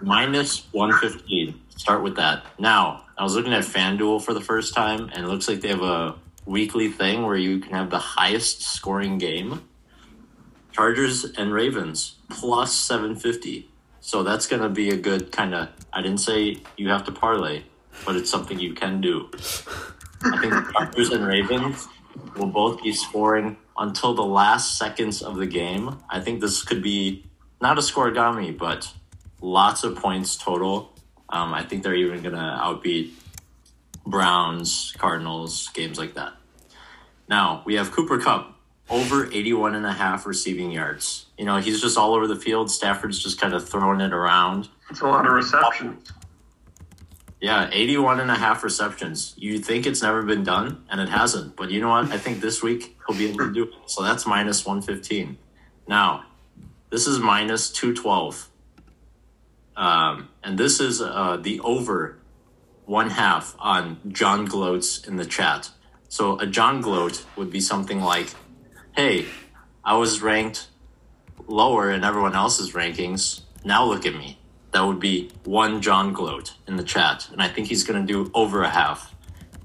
B: Minus 115. Start with that. Now, I was looking at FanDuel for the first time, and it looks like they have a weekly thing where you can have the highest scoring game. Chargers and Ravens plus 750. So that's going to be a good kind of. I didn't say you have to parlay, but it's something you can do. I think the Chargers and Ravens will both be scoring until the last seconds of the game. I think this could be not a scorigami, but lots of points total. Um, I think they're even going to outbeat Browns, Cardinals, games like that. Now, we have Cooper Kupp over 81 and a half receiving yards. You know, he's just all over the field. Stafford's just kind of throwing it around.
C: It's a lot of receptions.
B: Yeah, 81 and a half receptions. You think it's never been done, and it hasn't. But you know what? I think this week he'll be able to do it. So that's minus 115. Now, this is minus 212. Um, and this is uh, the over one half on John Gloats in the chat. So a John Gloat would be something like, hey, I was ranked lower in everyone else's rankings. Now look at me. That would be one John Gloat in the chat. And I think he's going to do over a half.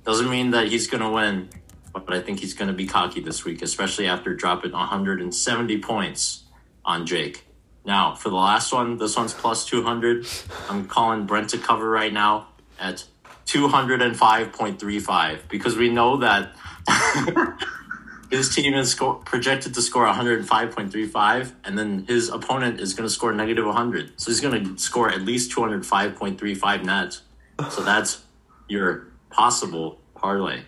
B: Doesn't mean that he's going to win, but I think he's going to be cocky this week, especially after dropping 170 points on Jake. Now, for the last one, this one's plus 200. I'm calling Brent to cover right now at 205.35 because we know that his team is sco- projected to score 105.35 and then his opponent is going to score negative 100. So he's going to score at least 205.35 net. So that's your possible parlay.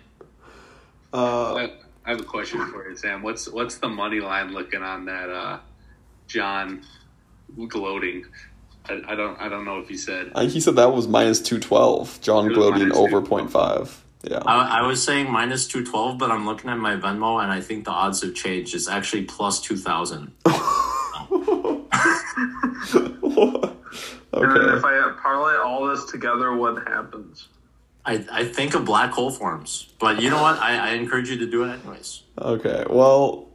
A: Uh,
D: I I have a question for you, Sam. What's what's the money line looking on that uh, John gloating? I, I don't I don't know if he said.
A: I think he said that was minus 212. John gloating over
D: 212.
A: 0.5. Yeah.
B: I, I was saying minus 212, but I'm looking at my Venmo and I think the odds have changed. It's actually plus 2,000.
C: And then
A: okay.
C: if I parlay all this together, what happens?
B: I, I think a black hole forms. But you know what? I, I encourage you to do it anyways.
A: Okay. Well,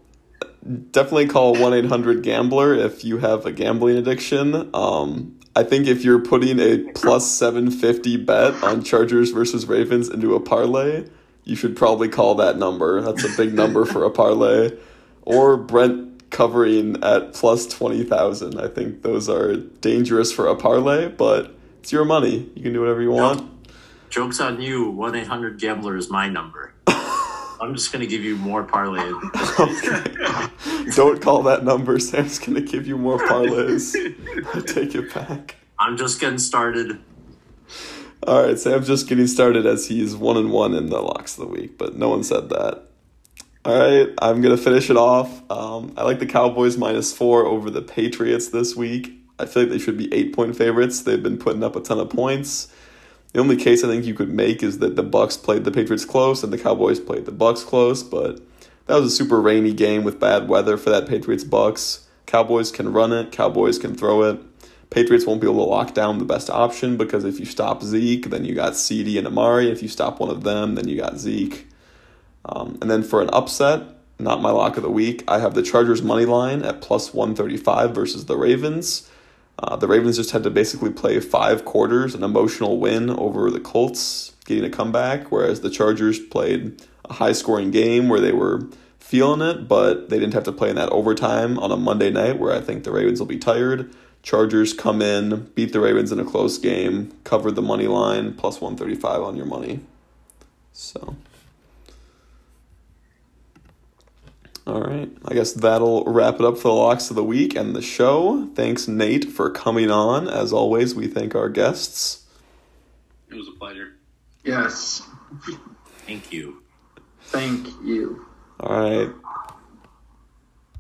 A: definitely call 1 800 Gambler if you have a gambling addiction. Um, I think if you're putting a plus 750 bet on Chargers versus Ravens into a parlay, you should probably call that number. That's a big number for a parlay. Or Brent covering at plus 20,000. I think those are dangerous for a parlay, but it's your money. You can do whatever you want.
B: Joke's on you. 1 800 Gambler is my number. I'm just going to give you more parlay.
A: Don't call that number. Sam's going to give you more parlays. I take it back.
B: I'm just getting started.
A: All right, Sam's just getting started as he's one and one in the locks of the week, but no one said that. All right, I'm gonna finish it off. Um, I like the Cowboys minus four over the Patriots this week. I feel like they should be eight point favorites. They've been putting up a ton of points. The only case I think you could make is that the Bucs played the Patriots close and the Cowboys played the Bucs close, but that was a super rainy game with bad weather for that Patriots Bucs. Cowboys can run it, Cowboys can throw it. Patriots won't be able to lock down the best option because if you stop Zeke, then you got CeeDee and Amari. If you stop one of them, then you got Zeke. Um, and then for an upset, not my lock of the week, I have the Chargers money line at plus 135 versus the Ravens. Uh, the Ravens just had to basically play five quarters, an emotional win over the Colts, getting a comeback, whereas the Chargers played a high scoring game where they were feeling it, but they didn't have to play in that overtime on a Monday night where I think the Ravens will be tired. Chargers come in, beat the Ravens in a close game, covered the money line, plus 135 on your money. So. All right. I guess that'll wrap it up for the locks of the week and the show. Thanks, Nate, for coming on. As always, we thank our guests.
D: It was a pleasure.
C: Yes.
B: Thank you.
C: Thank you.
A: All right.